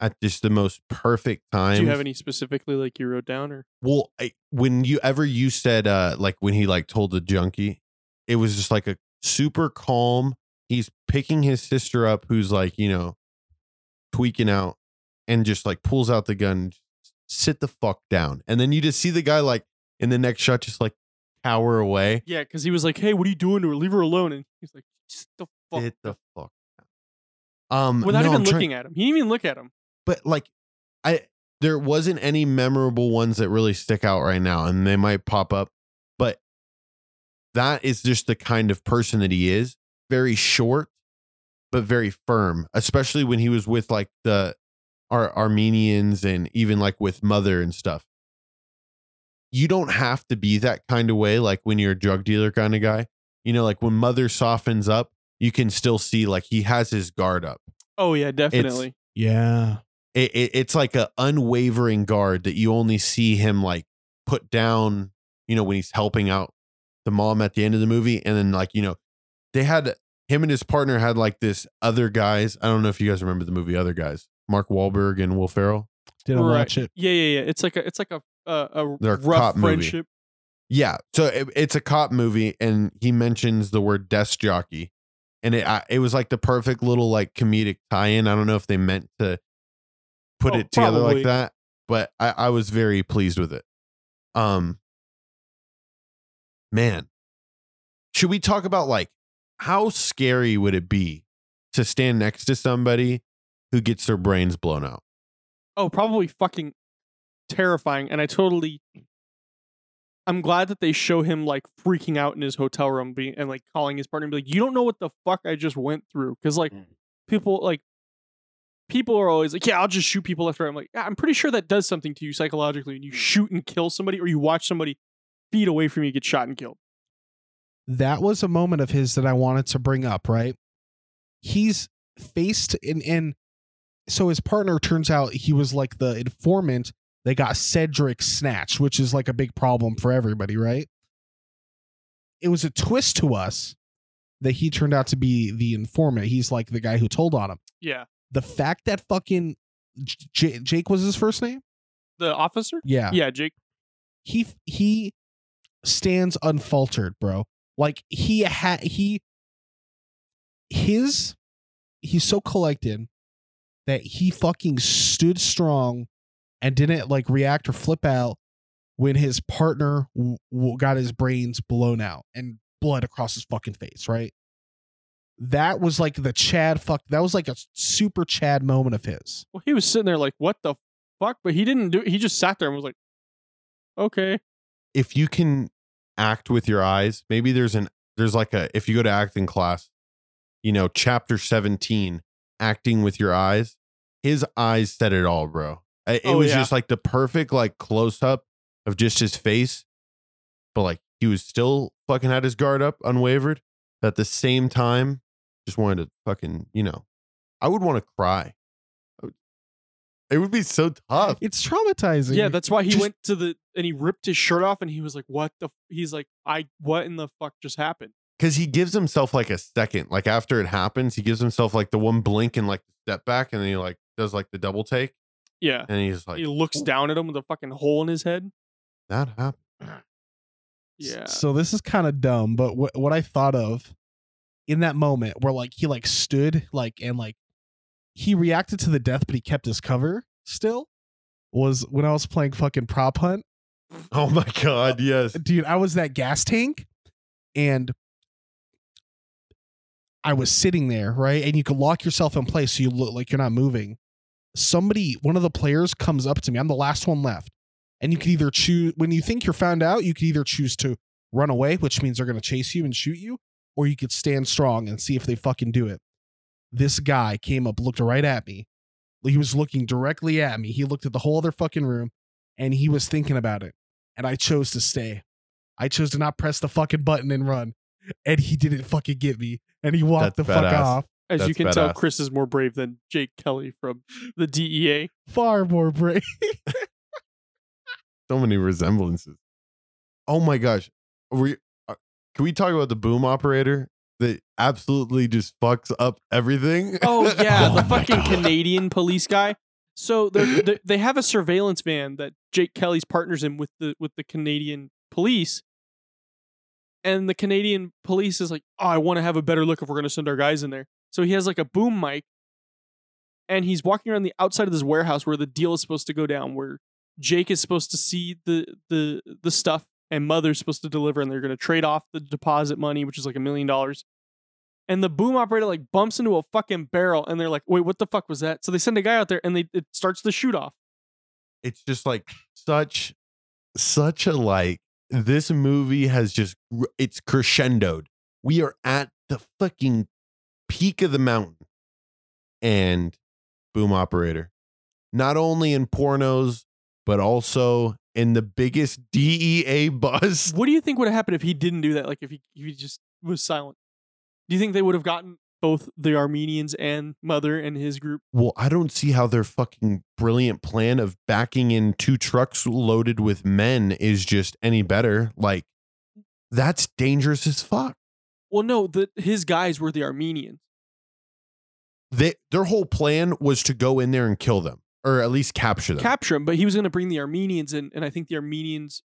Speaker 3: at just the most perfect time.
Speaker 2: Do you have any specifically like you wrote down or?
Speaker 3: Well, I, when you ever you said uh like when he like told the junkie, it was just like a super calm. He's picking his sister up, who's like you know tweaking out, and just like pulls out the gun. Sit the fuck down, and then you just see the guy like in the next shot, just like cower away.
Speaker 2: Yeah, because he was like, "Hey, what are you doing to her? Leave her alone." And he's like, "Just the fuck."
Speaker 3: Sit the fuck down. Um,
Speaker 2: Without
Speaker 3: no,
Speaker 2: even
Speaker 3: I'm trying-
Speaker 2: looking at him, he didn't even look at him.
Speaker 3: but like I there wasn't any memorable ones that really stick out right now and they might pop up but that is just the kind of person that he is. Very short, but very firm. Especially when he was with like the Ar- Armenians and even like with Mother and stuff. You don't have to be that kind of way. Like when you're a drug dealer kind of guy, you know, like when Mother softens up, you can still see like he has his guard up.
Speaker 2: Oh yeah, definitely.
Speaker 4: Yeah.
Speaker 3: it, it, it's like a unwavering guard that you only see him like put down you know when he's helping out the mom at the end of the movie and then like you know they had him and his partner had like this other guys i don't know if you guys remember the movie other guys mark Wahlberg and will ferrell
Speaker 4: Didn't
Speaker 2: Right.
Speaker 4: watch it.
Speaker 2: Yeah, yeah, yeah. It's like a it's like a a, a
Speaker 3: They're
Speaker 2: rough
Speaker 3: cop movie.
Speaker 2: friendship.
Speaker 3: yeah so it, it's a cop movie and he mentions the word desk jockey and it I, it was like the perfect little like comedic tie-in i don't know if they meant to put
Speaker 2: Oh,
Speaker 3: it together
Speaker 2: probably.
Speaker 3: like that but I, I was very pleased with it um man should we talk about like how scary would it be to stand next to somebody who gets their brains blown out
Speaker 2: Oh, probably fucking terrifying. And I totally. I'm glad that they show him like freaking out in his hotel room, being and like calling his partner and be like, "You don't know what the fuck I just went through," because like
Speaker 1: Mm.
Speaker 2: people like people are always like, "Yeah, I'll just shoot people left right." I'm like, yeah, I'm pretty sure that does something to you psychologically when you shoot and kill somebody, or you watch somebody feet away from you get shot and killed.
Speaker 4: That was a moment of his that I wanted to bring up, right? He's faced in and so his partner turns out he was like the informant they got Cedric snatched, which is like a big problem for everybody, right? It was a twist to us that he turned out to be the informant. He's like the guy who told on him.
Speaker 2: Yeah,
Speaker 4: The fact that fucking J- Jake was his first name?
Speaker 2: the officer.
Speaker 4: Yeah.
Speaker 2: Yeah, Jake.
Speaker 4: he he stands unfaltered, bro. Like he had he his he's so collected that he fucking stood strong and didn't like react or flip out when his partner w- w- got his brains blown out and blood across his fucking face, right? That was like the Chad fuck. That was like a super Chad moment of his.
Speaker 2: Well, he was sitting there like, "What the fuck?" But he didn't do. It, he just sat there and was like, "Okay."
Speaker 3: if you can act with your eyes, maybe there's an there's like a if you go to acting class, you know, chapter 17, acting with your eyes. His eyes said it all, bro. I- It
Speaker 2: Oh,
Speaker 3: was
Speaker 2: yeah.
Speaker 3: just like the perfect like close up of just his face, but like he was still fucking had his guard up, unwavered. But at the same time, just wanted to fucking, you know, I would want to cry. It would be so tough.
Speaker 4: It's traumatizing.
Speaker 2: Yeah, that's why he
Speaker 4: Just-
Speaker 2: went to the and he ripped his shirt off and he was like, "What the?" F-? He's like, "I what in the fuck just happened?"
Speaker 3: because he gives himself like a second like after it happens he gives himself like the one blink and like step back and then he like does like the double take
Speaker 2: Yeah,
Speaker 3: and he's like
Speaker 2: he looks down at him with a fucking hole in his head.
Speaker 3: that happened
Speaker 2: Yeah,
Speaker 4: So this is kind of dumb, but what what I thought of in that moment where like he like stood like and like he reacted to the death, but he kept his cover still was when I was playing fucking prop hunt.
Speaker 3: oh my god yes
Speaker 4: Dude, I was that gas tank and I was sitting there, right? And you could lock yourself in place so you look like you're not moving. Somebody, one of the players comes up to me. I'm the last one left. And you could either choose when you think you're found out, you could either choose to run away, which means they're gonna chase you and shoot you, or you could stand strong and see if they fucking do it. This guy came up, looked right at me. He was looking directly at me. He looked at the whole other fucking room and he was thinking about it. And I chose to stay. I chose to not press the fucking button and run. And he didn't fucking get me. And he walked
Speaker 3: That's
Speaker 4: the fuck
Speaker 3: badass.
Speaker 4: off.
Speaker 2: as you
Speaker 3: that's
Speaker 2: can tell. Chris is more brave than Jake Kelly from the DEA.
Speaker 4: Far more brave.
Speaker 3: so many resemblances oh my gosh Are we uh, can we talk about the boom operator that absolutely just fucks up everything
Speaker 2: Oh yeah,
Speaker 4: Oh
Speaker 2: the fucking
Speaker 4: God.
Speaker 2: Canadian police guy. So they're, they they have a surveillance van that Jake Kelly's partners in with the with the Canadian police, and the Canadian police is like, "Oh, I want to have a better look if we're gonna send our guys in there." So he has like a boom mic, and he's walking around the outside of this warehouse where the deal is supposed to go down, where Jake is supposed to see the the the stuff, and Mother's supposed to deliver, and they're gonna trade off the deposit money, which is like a million dollars and the boom operator like bumps into a fucking barrel and they're like wait what the fuck was that so they send a guy out there and they it starts the shoot off
Speaker 3: it's just like such such a like this movie has just it's crescendoed. We are at the fucking peak of the mountain. And boom operator. Not only in pornos, but also in the biggest DEA bust.
Speaker 2: What do you think would have happened if he didn't do that? Like if he if he just was silent? Do you think they would have gotten both the Armenians and Mother and his group?
Speaker 3: Well, I don't see how their fucking brilliant plan of backing in two trucks loaded with men is just any better. Like, that's dangerous as fuck.
Speaker 2: Well, no, the his guys were the Armenians.
Speaker 3: They, their whole plan was to go in there and kill them, or at least capture them.
Speaker 2: capture him, but he was going to bring the Armenians in, and I think the Armenians.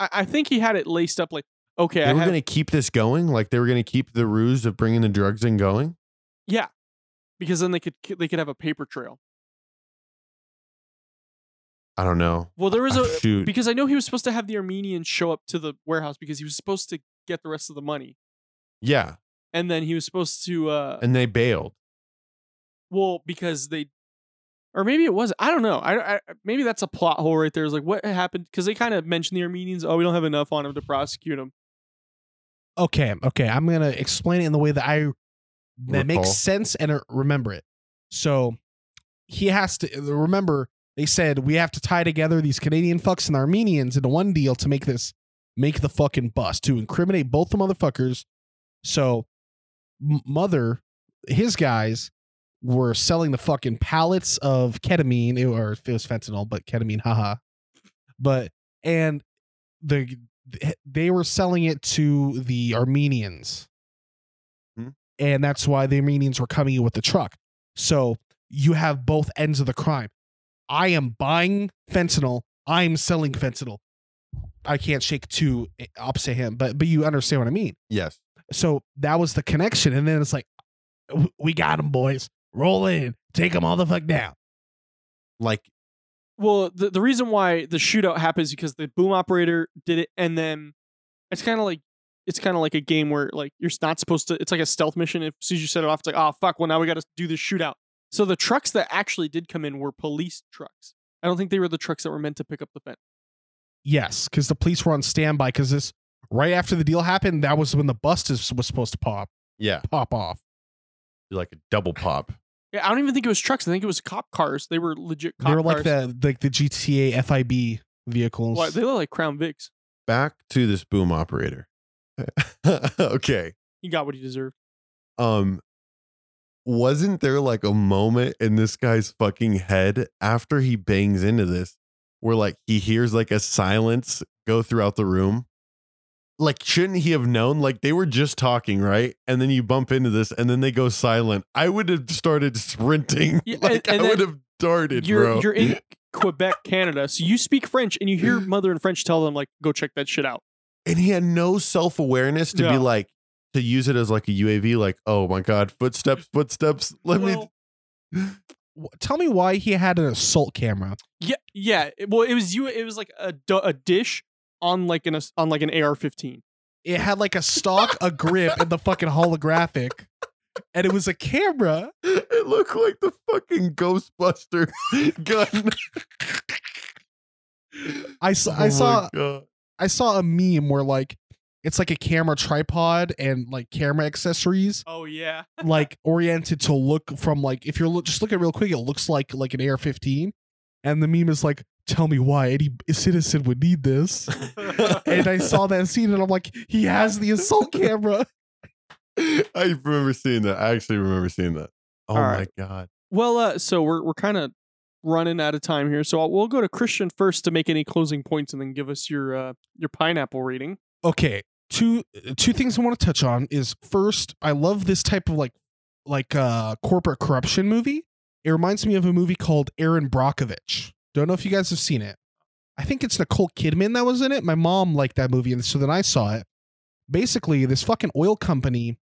Speaker 2: I think he had it laced up like, okay,
Speaker 3: they
Speaker 2: I
Speaker 3: were
Speaker 2: have,
Speaker 3: going to keep this going. Like they were going to keep the ruse of bringing the drugs in going.
Speaker 2: yeah, because then they could they could have a paper trail.
Speaker 3: I don't know.
Speaker 2: Well, there was a
Speaker 3: shoot.
Speaker 2: because I know he was supposed to have the Armenians show up to the warehouse because he was supposed to get the rest of the money,
Speaker 3: Yeah,
Speaker 2: and then he was supposed to. uh
Speaker 3: and they bailed.
Speaker 2: Well, because they, or maybe it was. I don't know. I, I maybe that's a plot hole right there. Is like what happened because they kind of mentioned the Armenians. Oh, we don't have enough on them to prosecute him.
Speaker 4: Okay, okay. I'm gonna explain it in the way that I that
Speaker 3: Recall.
Speaker 4: makes sense and uh, remember it. So he has to remember. They said we have to tie together these Canadian fucks and Armenians into one deal to make this make the fucking bust to incriminate both the motherfuckers. So M- mother, his guys were selling the fucking pallets of ketamine or it was fentanyl, but ketamine, haha. But and the they were selling it to the Armenians.
Speaker 3: Hmm.
Speaker 4: And that's why the Armenians were coming in with the truck. So you have both ends of the crime. I am buying fentanyl. I'm selling fentanyl. I can't shake two opposite him, but but you understand what I mean.
Speaker 3: Yes.
Speaker 4: So that was the connection, and then it's like, we got them, boys. Roll in, take them all the fuck down.
Speaker 3: Like
Speaker 2: Well, the the reason why the shootout happens because the boom operator did it, and then it's kind of like it's kind of like a game where like you're not supposed to. It's like a stealth mission. If as soon as you set it off, it's like, oh fuck. Well, now we got to do this shootout. So the trucks that actually did come in were police trucks. I don't think they were the trucks that were meant to pick up the fence.
Speaker 4: Yes, because the police were on standby. Because this right after the deal happened, that was when the bust is, was supposed to pop
Speaker 3: yeah,
Speaker 4: pop off.
Speaker 3: like a double pop.
Speaker 2: Yeah, I don't even think it was trucks. I think it was cop cars. They were legit cop cars.
Speaker 4: they were like
Speaker 2: cars.
Speaker 4: the like the GTA FIB vehicles.
Speaker 2: Why, they look like Crown Vics.
Speaker 3: Back to this boom operator. okay.
Speaker 2: He got what he deserved.
Speaker 3: um wasn't there like a moment in this guy's fucking head after he bangs into this where like he hears like a silence go throughout the room like shouldn't he have known like they were just talking right and then you bump into this and then they go silent i would have started sprinting
Speaker 2: Yeah,
Speaker 3: like
Speaker 2: and
Speaker 3: i would have darted
Speaker 2: you're
Speaker 3: bro
Speaker 2: you're in Quebec, Canada, so you speak French, and you hear mother in French tell them like, "Go check that shit out."
Speaker 3: and he had no self-awareness to be like to use it as like a uav like oh my god footsteps footsteps let
Speaker 2: Well,
Speaker 3: me
Speaker 4: Tell me why he had an assault camera.
Speaker 2: Yeah, yeah. Well, it was you. It was like a a dish on like an on like an AR-15.
Speaker 4: It had like a stock, a grip, and the fucking holographic, and it was a camera.
Speaker 3: It looked like the fucking Ghostbuster gun.
Speaker 4: I saw,
Speaker 3: Oh
Speaker 4: I saw,
Speaker 3: God.
Speaker 4: I saw a meme where like it's like a camera tripod and like camera accessories
Speaker 2: Oh yeah.
Speaker 4: like oriented to look from like if you're look, just looking real quick, it looks like like an AR-15, and the meme is like, "Tell me why any citizen would need this." and I saw that scene and I'm like, he has the assault camera.
Speaker 3: I remember seeing that. I actually remember seeing that. Oh
Speaker 2: All
Speaker 3: my
Speaker 2: right.
Speaker 3: god.
Speaker 2: Well, uh, so we're we're kind of running out of time here, so I'll, we'll go to Christian first to make any closing points, and then give us your uh your pineapple reading.
Speaker 4: Okay, two two things I want to touch on is first, I love this type of like like uh corporate corruption movie. It reminds me of a movie called Erin Brockovich. Don't know if you guys have seen it. I think it's Nicole Kidman that was in it. My mom liked that movie, and so then I saw it. Basically, this fucking oil company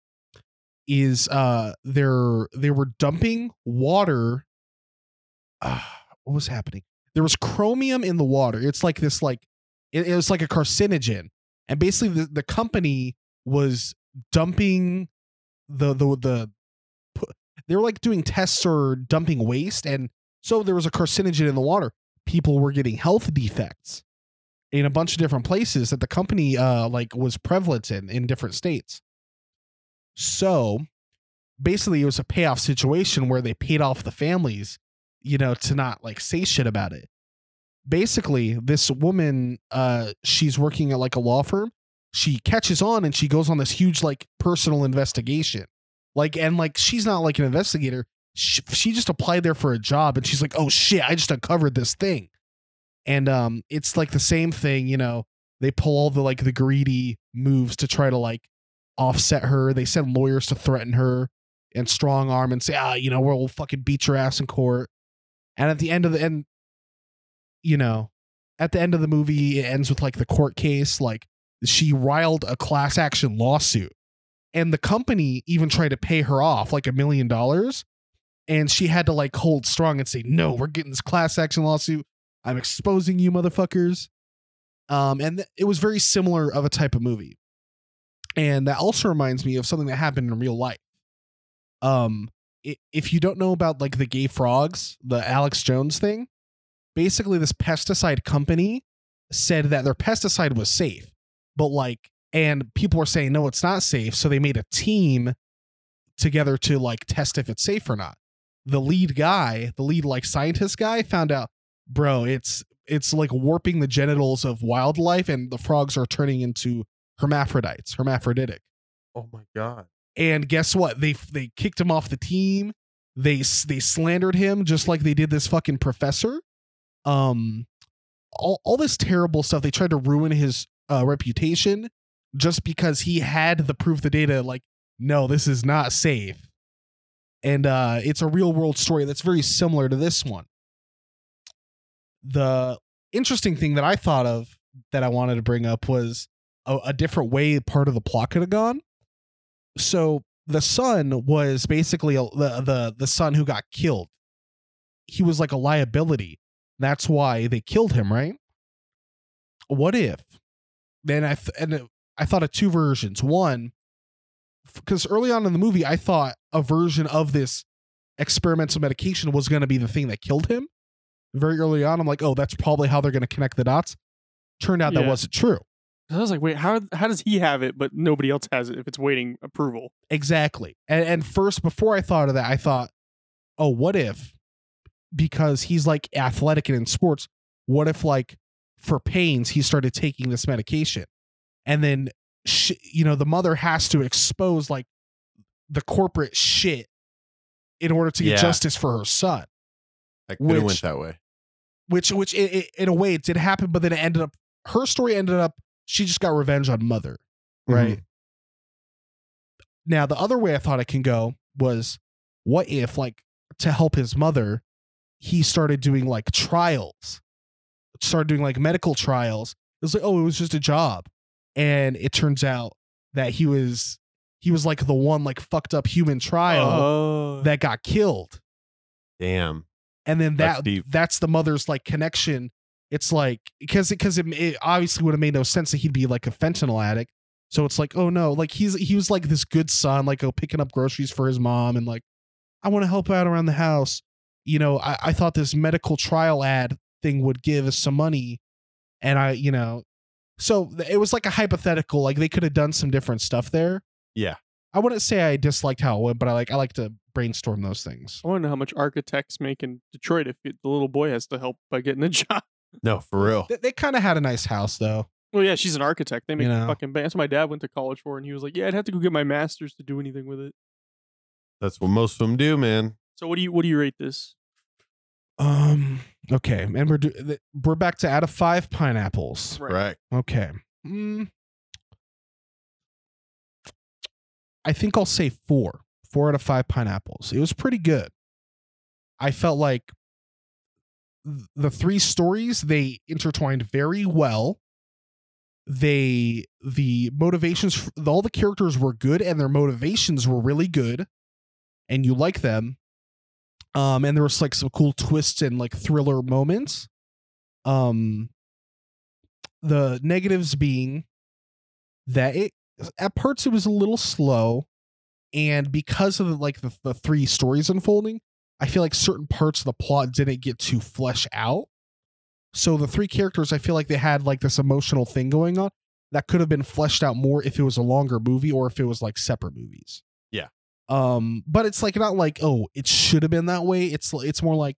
Speaker 4: is uh they're they were dumping water. Uh, what was happening? There was chromium in the water. It's like this like it, it was like a carcinogen, and basically the, the company was dumping the the the they were like doing tests or dumping waste and so there was a carcinogen in the water people were getting health defects in a bunch of different places that the company uh like was prevalent in in different states. So basically it was a payoff situation where they paid off the families, you know, to not like say shit about it. Basically, this woman uh she's working at like a law firm. She catches on and she goes on this huge like personal investigation. Like and like she's not like an investigator. She, just applied there for a job and she's like, "Oh shit, I just uncovered this thing." And um it's like the same thing, you know, they pull all the like the greedy moves to try to like offset her. They send lawyers to threaten her and strong arm and say, ah, you know, we'll fucking beat your ass in court. And at the end of the end, you know, at the end of the movie, it ends with like the court case. Like she riled a class action lawsuit, and the company even tried to pay her off like a million dollars. And she had to like hold strong and say, no, we're getting this class action lawsuit. I'm exposing you, motherfuckers. Um, and th- it was very similar of a type of movie. And that also reminds me of something that happened in real life um i- if you don't know about like the gay frogs the alex jones thing basically this pesticide company said that their pesticide was safe but like and people were saying no it's not safe so they made a team together to like test if it's safe or not the lead guy the lead like scientist guy found out bro it's it's like warping the genitals of wildlife and the frogs are turning into hermaphrodites hermaphroditic
Speaker 3: Oh my god.
Speaker 4: and guess what? They they kicked him off the team. They they slandered him just like they did this fucking professor. Um, all all this terrible stuff. They tried to ruin his uh, reputation just because he had the proof, the data. Like, no, this is not safe. And uh, it's a real world story that's very similar to this one. The interesting thing that I thought of that I wanted to bring up was a, a different way part of the plot could have gone so the son was basically a, the the the son who got killed. He was like a liability. That's why they killed him, right? What if? Then I th- and I thought of two versions. One, because early on in the movie, I thought a version of this experimental medication was going to be the thing that killed him. Very early on, I'm like, oh, that's probably how they're going to connect the dots. Turned out that
Speaker 2: Yeah.
Speaker 4: wasn't true.
Speaker 2: I was like, wait, how how does he have it but nobody else has it if it's waiting approval?
Speaker 4: Exactly. And and first before I thought of that, I thought, oh, what if because he's like athletic and in sports, what if like for pains he started taking this medication and then sh- you know the mother has to expose like the corporate shit in order to get
Speaker 3: Yeah.
Speaker 4: justice for her son
Speaker 3: I could have went that way.
Speaker 4: which which i i in a way it did happen but then it ended up her story ended up she just got revenge on mother right mm-hmm. now the other way i thought it can go was what if like to help his mother he started doing like trials started doing like medical trials it was like oh it was just a job and it turns out that he was he was like the one like fucked up human trial
Speaker 2: Oh,
Speaker 4: that got killed.
Speaker 3: Damn.
Speaker 4: and then that
Speaker 3: deep.
Speaker 4: that's the mother's like connection. It's like because because it, it obviously would have made no sense that he'd be like a fentanyl addict. So it's like oh no like he's he was like this good son like oh picking up groceries for his mom and like i want to help out around the house. You know I, I thought this medical trial ad thing would give us some money and i you know so it was like a hypothetical like they could have done some different stuff there
Speaker 3: Yeah.
Speaker 4: i wouldn't say i disliked how it went but i like i like to brainstorm those things
Speaker 2: I want to know how much architects make in Detroit if the little boy has to help by getting a job.
Speaker 3: No, for real.
Speaker 4: they, they kind of had a nice house though
Speaker 2: Well, yeah, she's an architect. They make
Speaker 4: You know.
Speaker 2: fucking. That's what my dad went to college for, and he was like, "Yeah, I'd have to go get my master's to do anything with it."
Speaker 3: That's what most of them do, man.
Speaker 2: So, what do you what do you rate this?
Speaker 4: Um. Okay, and we're do- we're back to out of five pineapples.
Speaker 3: Right.
Speaker 4: Okay. Mm. I think I'll say four. Four out of five pineapples. It was pretty good. I felt like the three stories they intertwined very well. They the motivations all the characters were good and their motivations were really good, and you like them. Um, and there was like some cool twists and like thriller moments. Um, the negatives being that it at parts it was a little slow and because of the, like the, the three stories unfolding i feel like certain parts of the plot didn't get to flesh out So the three characters, I feel like they had like this emotional thing going on that could have been fleshed out more if it was a longer movie or if it was like separate movies.
Speaker 3: Yeah.
Speaker 4: Um, but it's like not like oh it should have been that way. It's it's more like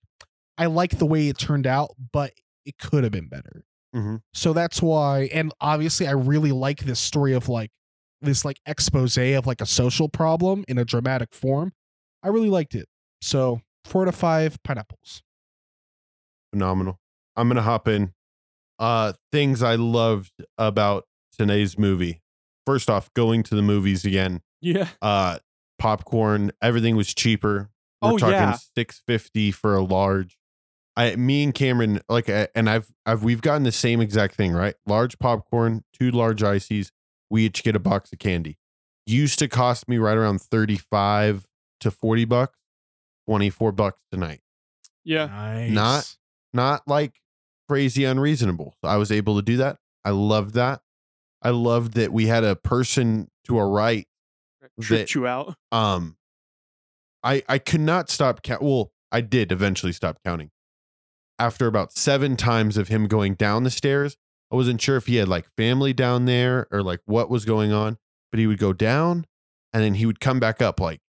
Speaker 4: I like the way it turned out, but it could have been better.
Speaker 3: Mhm.
Speaker 4: So that's why, and obviously, I really like this story of like this like expose of like a social problem in a dramatic form. I really liked it. So four to five pineapples.
Speaker 3: phenomenal. I'm gonna hop in. Uh, things I loved about today's movie. First off, going to the movies again.
Speaker 2: Yeah.
Speaker 3: Uh, popcorn. Everything was cheaper. We're
Speaker 2: Oh,
Speaker 3: talking
Speaker 2: yeah.
Speaker 3: six fifty for a large. I, me and Cameron, like, and I've, I've, we've gotten the same exact thing, right? Large popcorn, two large ices. We each get a box of candy. Used to cost me right around thirty-five to forty bucks. Twenty-four bucks tonight
Speaker 2: Yeah.
Speaker 4: Nice.
Speaker 3: Not- not like crazy unreasonable. I was able to do that. I loved that. I loved that we had a person to our right.
Speaker 2: Tripped you out.
Speaker 3: Um, I I could not stop count. Well, I did eventually stop counting. After about seven times of him going down the stairs, I wasn't sure if he had like family down there or like what was going on. But he would go down, and then he would come back up like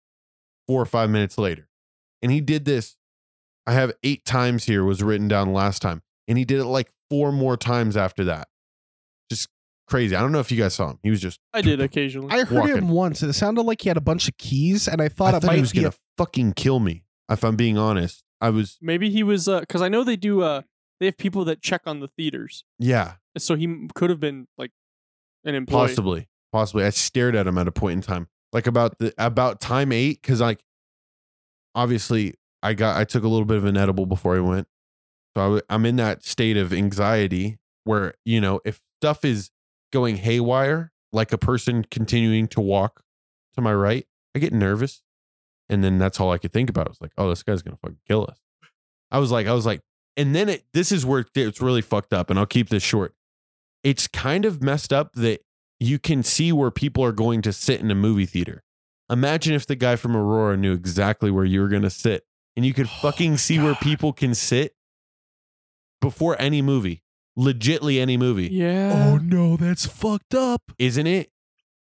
Speaker 3: four or five minutes later, and he did this. I have eight times here was written down last time, and he did it like four more times after that. Just crazy. I don't know if you guys saw him. He was just
Speaker 2: I did occasionally.
Speaker 4: I heard
Speaker 3: Walking.
Speaker 4: him once, and it sounded like he had a bunch of keys, and I thought
Speaker 3: I
Speaker 4: it
Speaker 3: thought
Speaker 4: might
Speaker 3: he was
Speaker 4: be
Speaker 3: gonna fucking kill me. If I'm being honest, I was
Speaker 2: Maybe he was uh because I know they do uh they have people that check on the theaters.
Speaker 3: yeah,
Speaker 2: So he could have been like an employee.
Speaker 3: possibly, possibly. I stared at him at a point in time, like about the about time eight, because like obviously I got I took a little bit of an edible before I went, so I, w- I'm in that state of anxiety where you know if stuff is going haywire, like a person continuing to walk to my right, I get nervous, and then that's all I could think about. I was like, oh, this guy's gonna fucking kill us. I was like, I was like, and then it. This is where it's really fucked up, and I'll keep this short. It's kind of messed up that you can see where people are going to sit in a movie theater. Imagine if the guy from Aurora knew exactly where you were going to sit and you could
Speaker 4: Oh
Speaker 3: fucking see where people can sit before any movie. Legitly any movie.
Speaker 2: Yeah.
Speaker 4: Oh no, that's fucked up.
Speaker 3: Isn't it?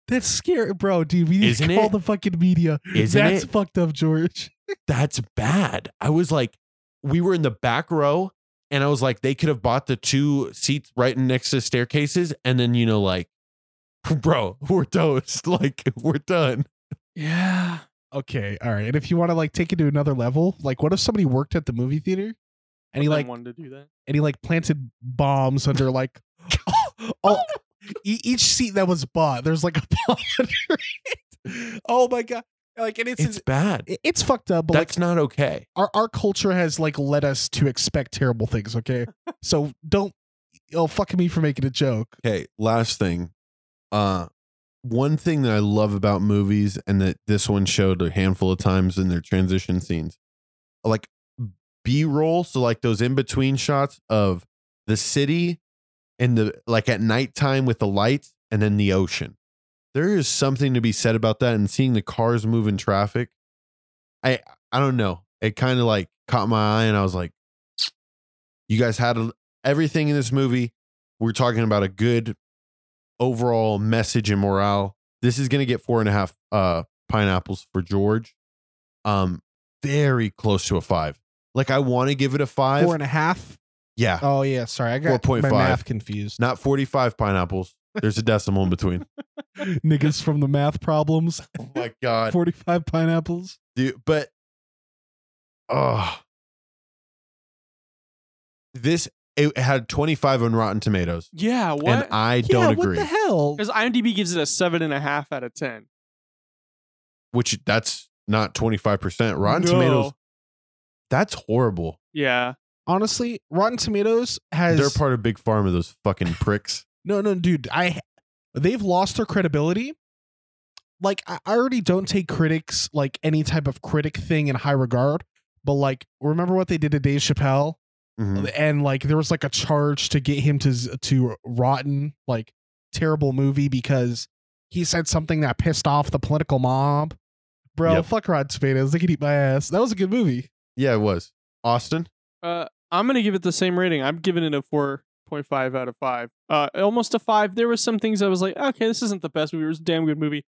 Speaker 4: That's scary, bro. Dude, we need
Speaker 3: Isn't
Speaker 4: to call
Speaker 3: it?
Speaker 4: the fucking media.
Speaker 3: Isn't
Speaker 4: that's
Speaker 3: it?
Speaker 4: fucked up, George.
Speaker 3: That's bad. I was like, we were in the back row and I was like, they could have bought the two seats right next to staircases. And then, you know, like, bro, we're toast. Like, we're done.
Speaker 2: Yeah.
Speaker 4: Okay, all right. And if you want to like take it to another level, like what if somebody worked at the movie theater and he like
Speaker 2: wanted to do that.
Speaker 4: and he like planted bombs under like all e- each seat that was bought. There's like a bomb under it. Oh my god! Like and it's
Speaker 3: It's bad.
Speaker 4: it's, it's fucked up. But like
Speaker 3: That's not okay.
Speaker 4: our our culture has like led us to expect terrible things. Okay, so don't oh fucking me for making a joke.
Speaker 3: Okay, last thing. Uh one thing that I love about movies and that this one showed a handful of times in their transition scenes. Like B-roll, so like those in-between shots of the city and the like at nighttime with the lights and then the ocean. There is something to be said about that and seeing the cars move in traffic. I I don't know. It kind of like caught my eye and I was like you guys had a, everything in this movie we're talking about a good overall message and morale. This is gonna get four and a half uh pineapples for George. Um, very close to a five. Like I want to give it a five.
Speaker 4: Four and a half.
Speaker 3: yeah,
Speaker 4: Oh yeah, sorry, I got
Speaker 3: 4.5.
Speaker 4: my math confused.
Speaker 3: not forty-five pineapples. There's a decimal in between.
Speaker 4: Niggas from the math problems.
Speaker 3: Oh my god,
Speaker 4: Forty-five pineapples.
Speaker 3: dude! But oh, this it had twenty-five on Rotten Tomatoes,
Speaker 2: Yeah. What?
Speaker 3: and I
Speaker 4: yeah,
Speaker 3: don't agree.
Speaker 4: what the hell?
Speaker 2: Because IMDb gives it a seven and a half out of ten.
Speaker 3: Which that's not twenty-five percent. Rotten
Speaker 2: No.
Speaker 3: Tomatoes. That's horrible.
Speaker 2: Yeah.
Speaker 4: Honestly, Rotten Tomatoes has
Speaker 3: They're part of Big Pharma. Those fucking pricks.
Speaker 4: No, no, dude. I they've lost their credibility. Like I I already don't take critics like any type of critic thing in high regard, but like remember what they did to Dave Chappelle,
Speaker 3: Mhm.
Speaker 4: and like there was like a charge to get him to to rotten like terrible movie because he said something that pissed off the political mob. Bro,
Speaker 3: Yep.
Speaker 4: fuck Rotten Tomatoes. They can eat my ass. That was a good movie.
Speaker 3: Yeah, it was. Austin.
Speaker 2: Uh, I'm gonna give it the same rating. I'm giving it a four point five out of five. Uh, almost a five. There was some things I was like, okay, this isn't the best movie. It was a damn good movie.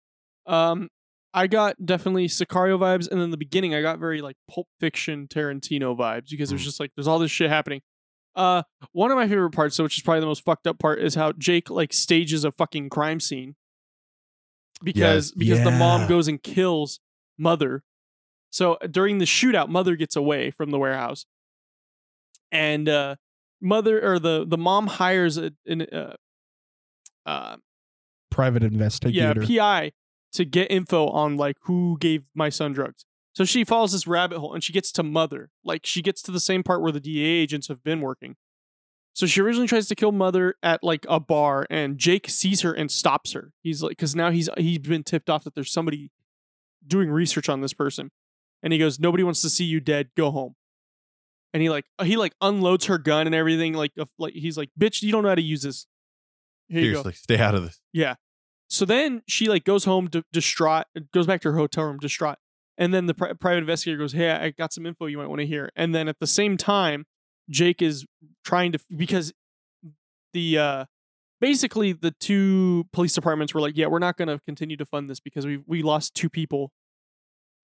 Speaker 2: Um, I got definitely Sicario vibes, and then the beginning I got very like Pulp Fiction Tarantino vibes because there's
Speaker 3: Mm.
Speaker 2: just like there's all this shit happening. Uh, one of my favorite parts, though, which is probably the most fucked up part, is how Jake like stages a fucking crime scene because
Speaker 3: Yes.
Speaker 2: because the mom goes and kills mother. So uh, during the shootout, mother gets away from the warehouse, and uh, mother or the the mom hires a, an uh, uh,
Speaker 4: Private investigator, yeah.
Speaker 2: PI to get info on like who gave my son drugs. So she follows this rabbit hole and she gets to mother. Like she gets to the same part where the DA agents have been working. So she originally tries to kill mother at like a bar and Jake sees her and stops her. He's like cuz now he's he's been tipped off that there's somebody doing research on this person. And he goes, "Nobody wants to see you dead. Go home." And he like he like unloads her gun and everything like like he's like, "Bitch, you don't know how to use this." Here you go.
Speaker 3: Seriously, stay out of this.
Speaker 2: Yeah. So then she like goes home d- distraught, goes back to her hotel room distraught, and then the pri- private investigator goes, "Hey, I got some info you might want to hear." And then at the same time, Jake is trying to because the uh basically the two police departments were like, "Yeah, we're not going to continue to fund this because we we lost two people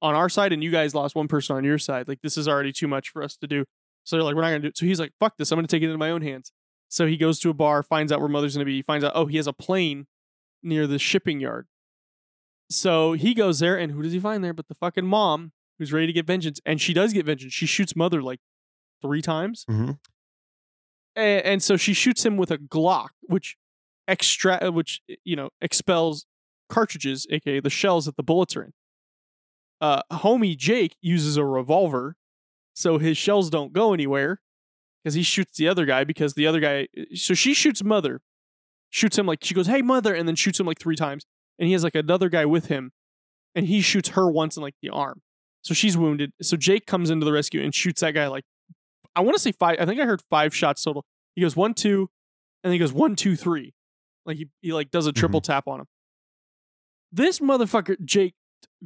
Speaker 2: on our side and you guys lost one person on your side. Like this is already too much for us to do." So they're like, "We're not going to do it." So he's like, "Fuck this! I'm going to take it into my own hands." So he goes to a bar, finds out where mother's going to be. He finds out, oh, he has a plane near the shipping yard. So he goes there, and who does he find there? But the fucking mom, who's ready to get vengeance, and she does get vengeance. She shoots mother like three times,
Speaker 3: Mhm.
Speaker 2: and, and so she shoots him with a Glock, which extra, which you know expels cartridges, aka the shells that the bullets are in. Uh, homie Jake uses a revolver, so his shells don't go anywhere, because he shoots the other guy. Because the other guy, so she shoots mother, shoots him like she goes, "Hey mother," and then shoots him like three times, and he has like another guy with him, and he shoots her once in like the arm, so she's wounded. So Jake comes into the rescue and shoots that guy like, I want to say five. I think I heard five shots total. He goes one two, and then he goes one two three, like he he like does a triple tap on him. This motherfucker Jake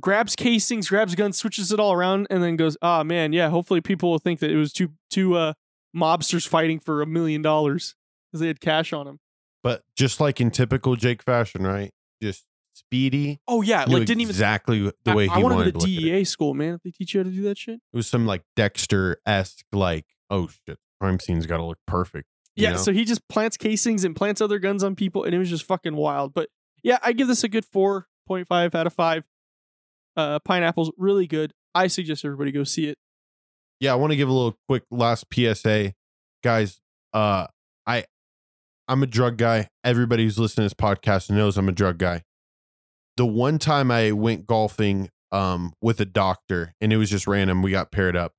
Speaker 2: grabs casings, grabs guns, switches it all around, and then goes, "Ah man, yeah. Hopefully people will think that it was two two uh mobsters fighting for a million dollars because they had cash on them."
Speaker 3: But just like in typical Jake fashion, right? Just speedy.
Speaker 2: Oh yeah, like didn't even.
Speaker 3: exactly the way
Speaker 2: I,
Speaker 3: he
Speaker 2: I want
Speaker 3: wanted
Speaker 2: go
Speaker 3: to
Speaker 2: to
Speaker 3: look at it.
Speaker 2: DEA school, man. If they teach you how to do that shit.
Speaker 3: It was some like Dexter esque, like oh shit, crime scene's got to look perfect.
Speaker 2: Yeah,
Speaker 3: know?
Speaker 2: so he just plants casings and plants other guns on people, and it was just fucking wild. But yeah, I give this a good four point five out of five. Uh, pineapples really good. I suggest everybody go see it.
Speaker 3: yeah, I want to give a little quick last PSA, guys. Uh, I, I'm a drug guy. Everybody who's listening to this podcast knows I'm a drug guy. The one time I went golfing, um, with a doctor, and it was just random. We got paired up.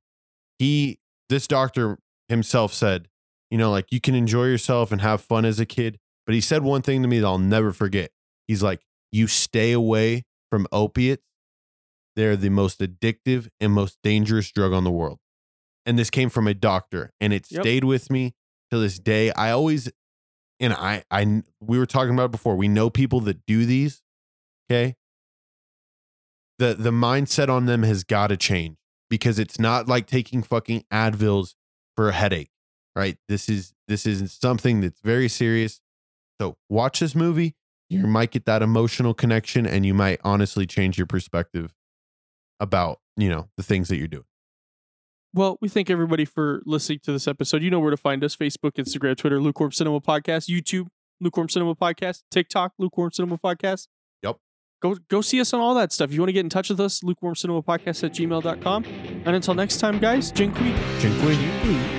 Speaker 3: He, this doctor himself said, you know, like you can enjoy yourself and have fun as a kid. But he said one thing to me that I'll never forget. He's like, you stay away from opiates. They're the most addictive and most dangerous drug on the world. And this came from a doctor, and it
Speaker 2: Yep.
Speaker 3: stayed with me to this day. I always, and I, I, we were talking about it before. We know people that do these. Okay. The the mindset on them has got to change because it's not like taking fucking Advils for a headache, right? This is this is something that's very serious. So watch this movie. You might get that emotional connection, and you might honestly change your perspective about you know the things that you're doing.
Speaker 2: Well, we thank everybody for listening to this episode. You know where to find us: Facebook, Instagram, Twitter, Lukewarm Cinema Podcast, YouTube, Lukewarm Cinema Podcast, TikTok, Lukewarm Cinema Podcast.
Speaker 3: Yep.
Speaker 2: Go go see us on all that stuff. If you want to get in touch with us, lukewarm cinema podcast at gmail.com. And until next time, guys, Jinqui.
Speaker 3: Jinqui.
Speaker 4: Jinqui.